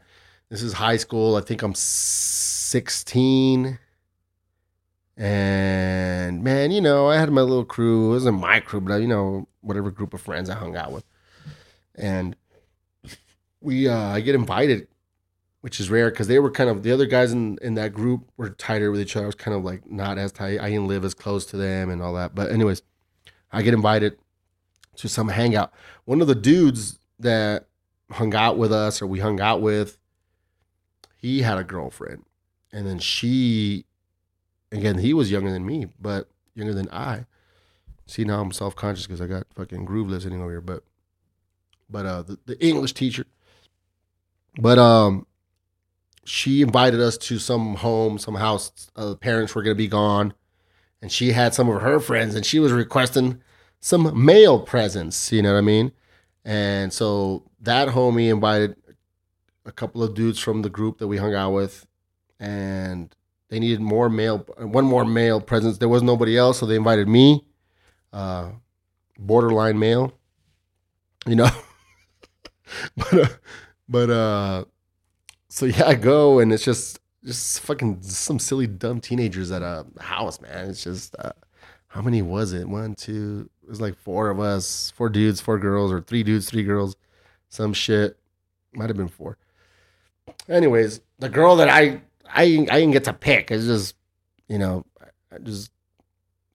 this is high school. I think I'm 16. And man, you know, I had my little crew. It wasn't my crew, but you know, whatever group of friends I hung out with. And we, uh, I get invited, which is rare because they were kind of the other guys in in that group were tighter with each other. I was kind of like not as tight. I didn't live as close to them and all that. But anyways, I get invited to some hangout. One of the dudes that hung out with us or we hung out with, he had a girlfriend. And then she, again, he was younger than me, but younger than I. See, now I'm self conscious because I got fucking groove listening over here. But, but uh, the, the English teacher, But um, she invited us to some home, some house. Uh, parents were gonna be gone, and she had some of her friends, and she was requesting some male presents. You know what I mean? And so that homie invited a couple of dudes from the group that we hung out with, and they needed more male, one more male presence. There was nobody else, so they invited me, uh, borderline male, you know. but uh, but uh, so yeah, I go and it's just just fucking some silly dumb teenagers at a house, man. It's just uh, how many was it? One, two. It was like four of us, four dudes, four girls, or three dudes, three girls, some shit. Might have been four. Anyways, the girl that I I I didn't get to pick. It's just you know, I just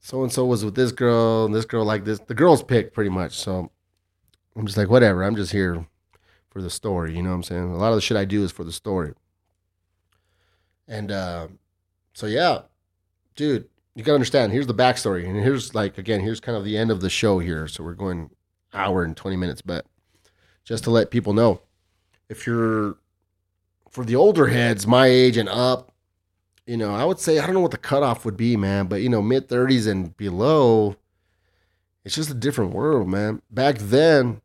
so and so was with this girl and this girl like this. The girls picked pretty much. So I'm just like whatever. I'm just here for the story. You know what I'm saying? A lot of the shit I do is for the story. And uh, so yeah, dude, you gotta understand. Here's the backstory, and here's like again, here's kind of the end of the show here. So we're going hour and 20 minutes, but just to let people know, if you're for the older heads, my age and up, you know, I would say I don't know what the cutoff would be, man, but you know, mid 30s and below, it's just a different world, man. Back then,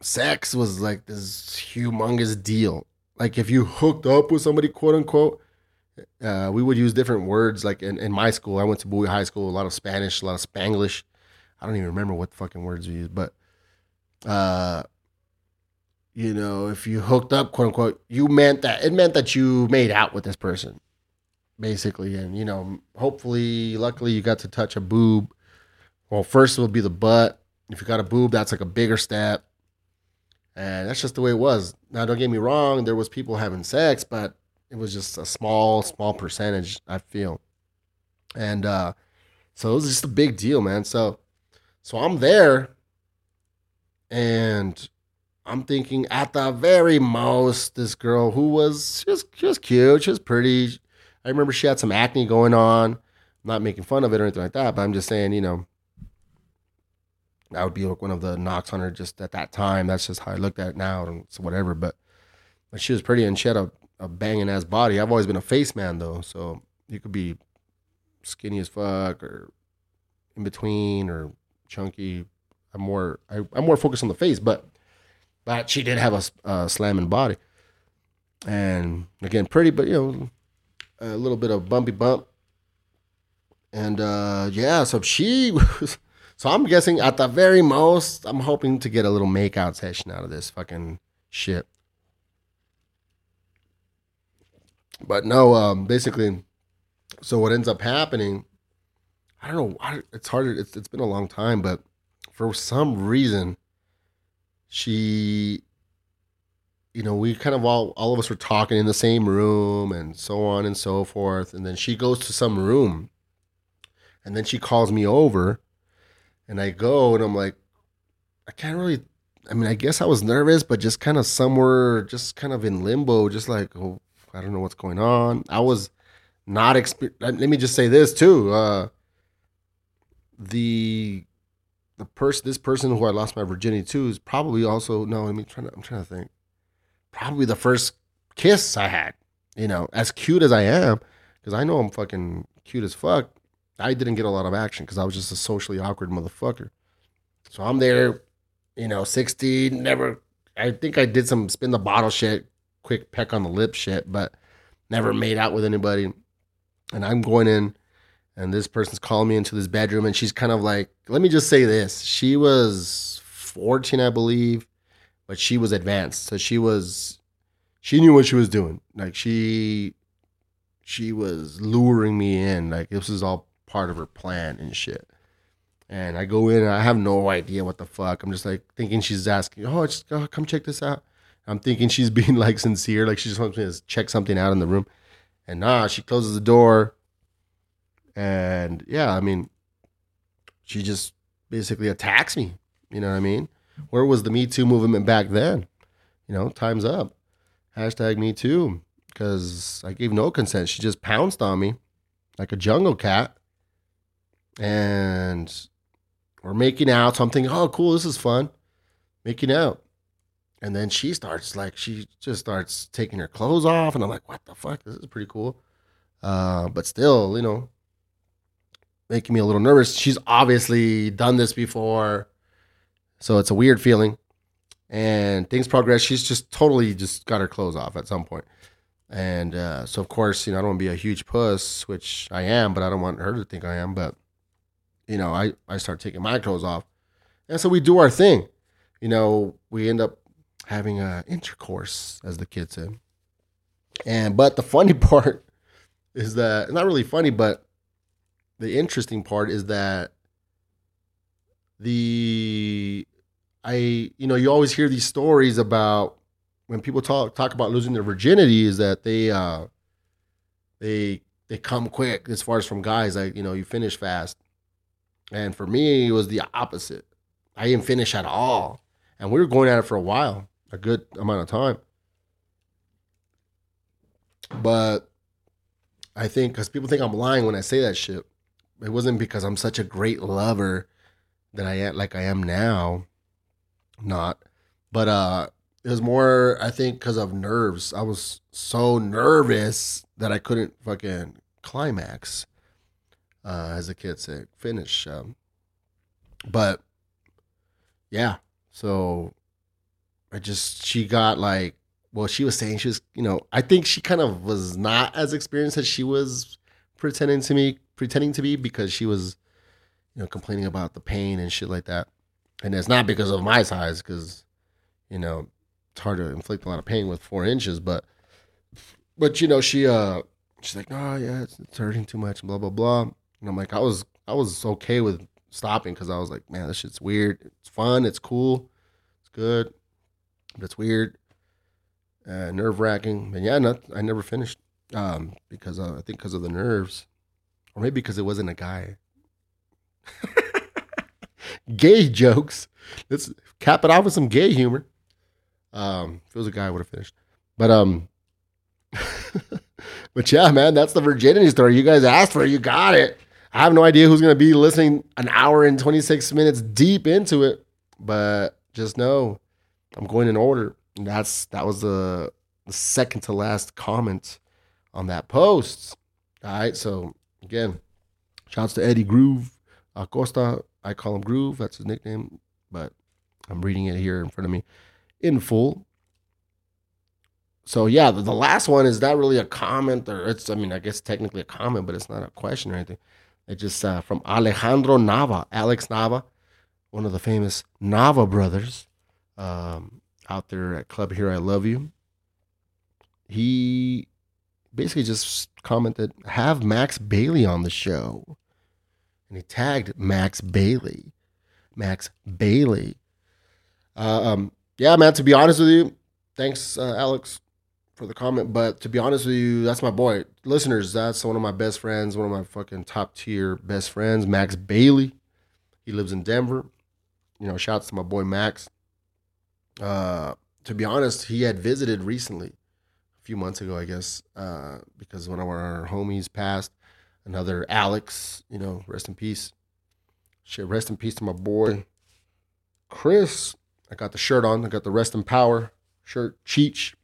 sex was like this humongous deal. Like if you hooked up with somebody, quote unquote, uh, we would use different words. Like in, in my school, I went to Bowie High School, a lot of Spanish, a lot of Spanglish. I don't even remember what fucking words we used, but uh, you know, if you hooked up, quote unquote, you meant that it meant that you made out with this person, basically. And you know, hopefully, luckily, you got to touch a boob. Well, first it would be the butt. If you got a boob, that's like a bigger step. And that's just the way it was. Now, don't get me wrong, there was people having sex, but it was just a small, small percentage, I feel. And uh, so it was just a big deal, man. So so I'm there and I'm thinking at the very most, this girl who was she was cute, she was pretty. I remember she had some acne going on. I'm not making fun of it or anything like that, but I'm just saying, you know, that would be like one of the knocks on her just at that time. That's just how I looked at it now and whatever. But but she was pretty and she had a, a banging ass body. I've always been a face man though, so you could be skinny as fuck or in between or chunky. I'm more I, am more focused on the face, but but she did have a, a slamming body, and again pretty, but you know a little bit of bumpy bump, and uh yeah, so she was. So I'm guessing at the very most, I'm hoping to get a little makeout session out of this fucking shit. But no, um, basically, so what ends up happening, I don't know. It's hard. It's it's been a long time, but for some reason, she, you know, we kind of all all of us were talking in the same room and so on and so forth, and then she goes to some room, and then she calls me over and I go and I'm like, I can't really. I mean, I guess I was nervous, but just kind of somewhere, just kind of in limbo, just like, oh, I don't know what's going on. I was not exper- Let me just say this too. Uh, the the person, this person who I lost my virginity to, is probably also no. I mean, trying to, I'm trying to think. Probably the first kiss I had. You know, as cute as I am, because I know I'm fucking cute as fuck. I didn't get a lot of action because I was just a socially awkward motherfucker. So I'm there, you know, 16, never, I think I did some spin the bottle shit, quick peck on the lip shit, but never made out with anybody. And I'm going in, and this person's calling me into this bedroom, and she's kind of like, let me just say this. She was 14, I believe, but she was advanced. So she was, she knew what she was doing. Like she, she was luring me in. Like this was all part of her plan and shit. And I go in and I have no idea what the fuck. I'm just like thinking she's asking, oh, just oh, come check this out. I'm thinking she's being like sincere, like she just wants me to check something out in the room. And nah, she closes the door. And yeah, I mean, she just basically attacks me. You know what I mean? Where was the Me Too movement back then? You know, time's up. Hashtag Me Too. Because I gave no consent. She just pounced on me like a jungle cat and we're making out. So I'm thinking, oh, cool, this is fun, making out. And then she starts like she just starts taking her clothes off, and I'm like, what the fuck? This is pretty cool. Uh, but still, you know, making me a little nervous. She's obviously done this before, so it's a weird feeling. And things progress. She's just totally just got her clothes off at some point. And uh, so, of course, you know, I don't want to be a huge puss, which I am, but I don't want her to think I am. But, you know, I, I start taking my clothes off. And so we do our thing. You know, we end up having a intercourse, as the kids said. And, but the funny part is that, not really funny, but the interesting part is that the I you know you always hear these stories about when people talk talk about losing their virginity is that they uh they they come quick as far as from guys like you know you finish fast. And for me it was the opposite. I didn't finish at all. And we were going at it for a while a good amount of time but I think because people think I'm lying when I say that shit it wasn't because I'm such a great lover that I am like I am now. Not. But uh it was more I think because of nerves. I was so nervous that I couldn't fucking climax. Uh as the kids say, finish. Um, but yeah, so I just she got like well, she was saying she was, you know, I think she kind of was not as experienced as she was pretending to me pretending to be because she was, you know, complaining about the pain and shit like that. And it's not because of my size, because, you know, it's hard to inflict a lot of pain with four inches, but, but you know, she, uh, she's like, oh yeah, it's, it's hurting too much, blah blah blah. And I'm like, I was, I was okay with stopping because I was like, man, this shit's weird. It's fun, it's cool, it's good, it's weird, uh, nerve wracking. And yeah, not, I never finished um, because uh, I think because of the nerves or maybe because it wasn't a guy. gay jokes. Let's cap it off with some gay humor. Um, if it was a guy, I would have finished. But um, but yeah, man, that's the virginity story. You guys asked for it. You got it. I have no idea who's gonna be listening an hour and twenty six minutes deep into it, but just know I'm going in order. And that's that was the, the second to last comment on that post. All right, so Again, shouts to Eddie Groove Acosta. I call him Groove. That's his nickname, but I'm reading it here in front of me in full. So yeah, the, the last one is not really a comment, or it's I mean I guess technically a comment, but it's not a question or anything. It's just uh, from Alejandro Nava, Alex Nava, one of the famous Nava brothers, um, out there at Club Here I Love You. He basically just commented, have Max Bailey on the show. And he tagged Max Bailey. Max Bailey. Uh, um, yeah, man, to be honest with you, thanks, uh, Alex, for the comment. But to be honest with you, that's my boy. Listeners, that's one of my best friends, one of my fucking top tier best friends, Max Bailey. He lives in Denver. You know, shouts to my boy Max. Uh, to be honest, he had visited recently a few months ago, I guess, uh, because one of our homies passed. Another Alex, you know, rest in peace. Shit, rest in peace to my boy Chris. I got the shirt on. I got the rest in power shirt, Cheech.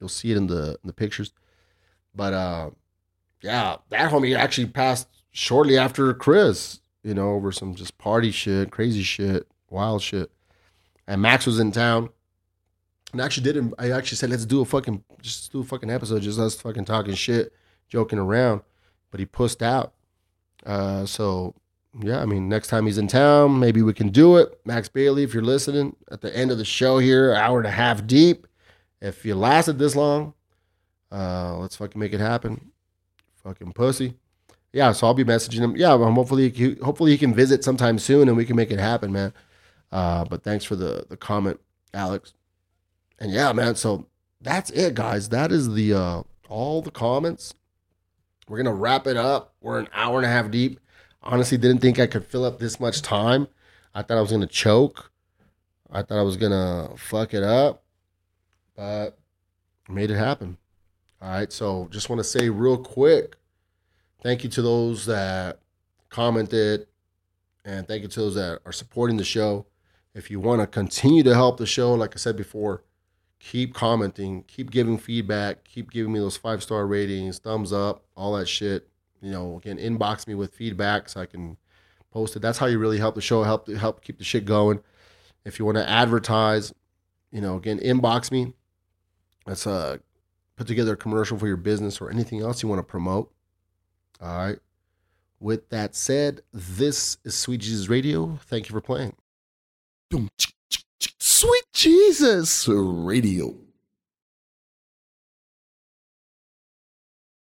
You'll see it in the in the pictures. But uh, yeah, that homie actually passed shortly after Chris. You know, over some just party shit, crazy shit, wild shit. And Max was in town and I actually did I actually said, let's do a fucking, just do a fucking episode, just us fucking talking shit, joking around. But he pussed out. Uh, so yeah, I mean, next time he's in town, maybe we can do it. Max Bailey, if you're listening, at the end of the show here, hour and a half deep. If you lasted this long, uh, let's fucking make it happen. Fucking pussy. Yeah, so I'll be messaging him. Yeah, um, hopefully, he, hopefully he can visit sometime soon and we can make it happen, man. Uh, but thanks for the the comment, Alex and yeah, man. So that's it, guys. That is the uh, all the comments. We're gonna wrap it up. We're an hour and a half deep. Honestly, didn't think I could fill up this much time. I thought I was gonna choke. I thought I was gonna fuck it up, but made it happen. All right. So just want to say real quick, thank you to those that commented, and thank you to those that are supporting the show. If you want to continue to help the show, like I said before, keep commenting, keep giving feedback, keep giving me those five star ratings, thumbs up, all that shit. You know, again, inbox me with feedback so I can post it. That's how you really help the show, help help keep the shit going. If you want to advertise, you know, again, inbox me. Let's uh put together a commercial for your business or anything else you want to promote. All right. With that said, this is Sweet Jesus Radio. Thank you for playing. Sweet Jesus Radio.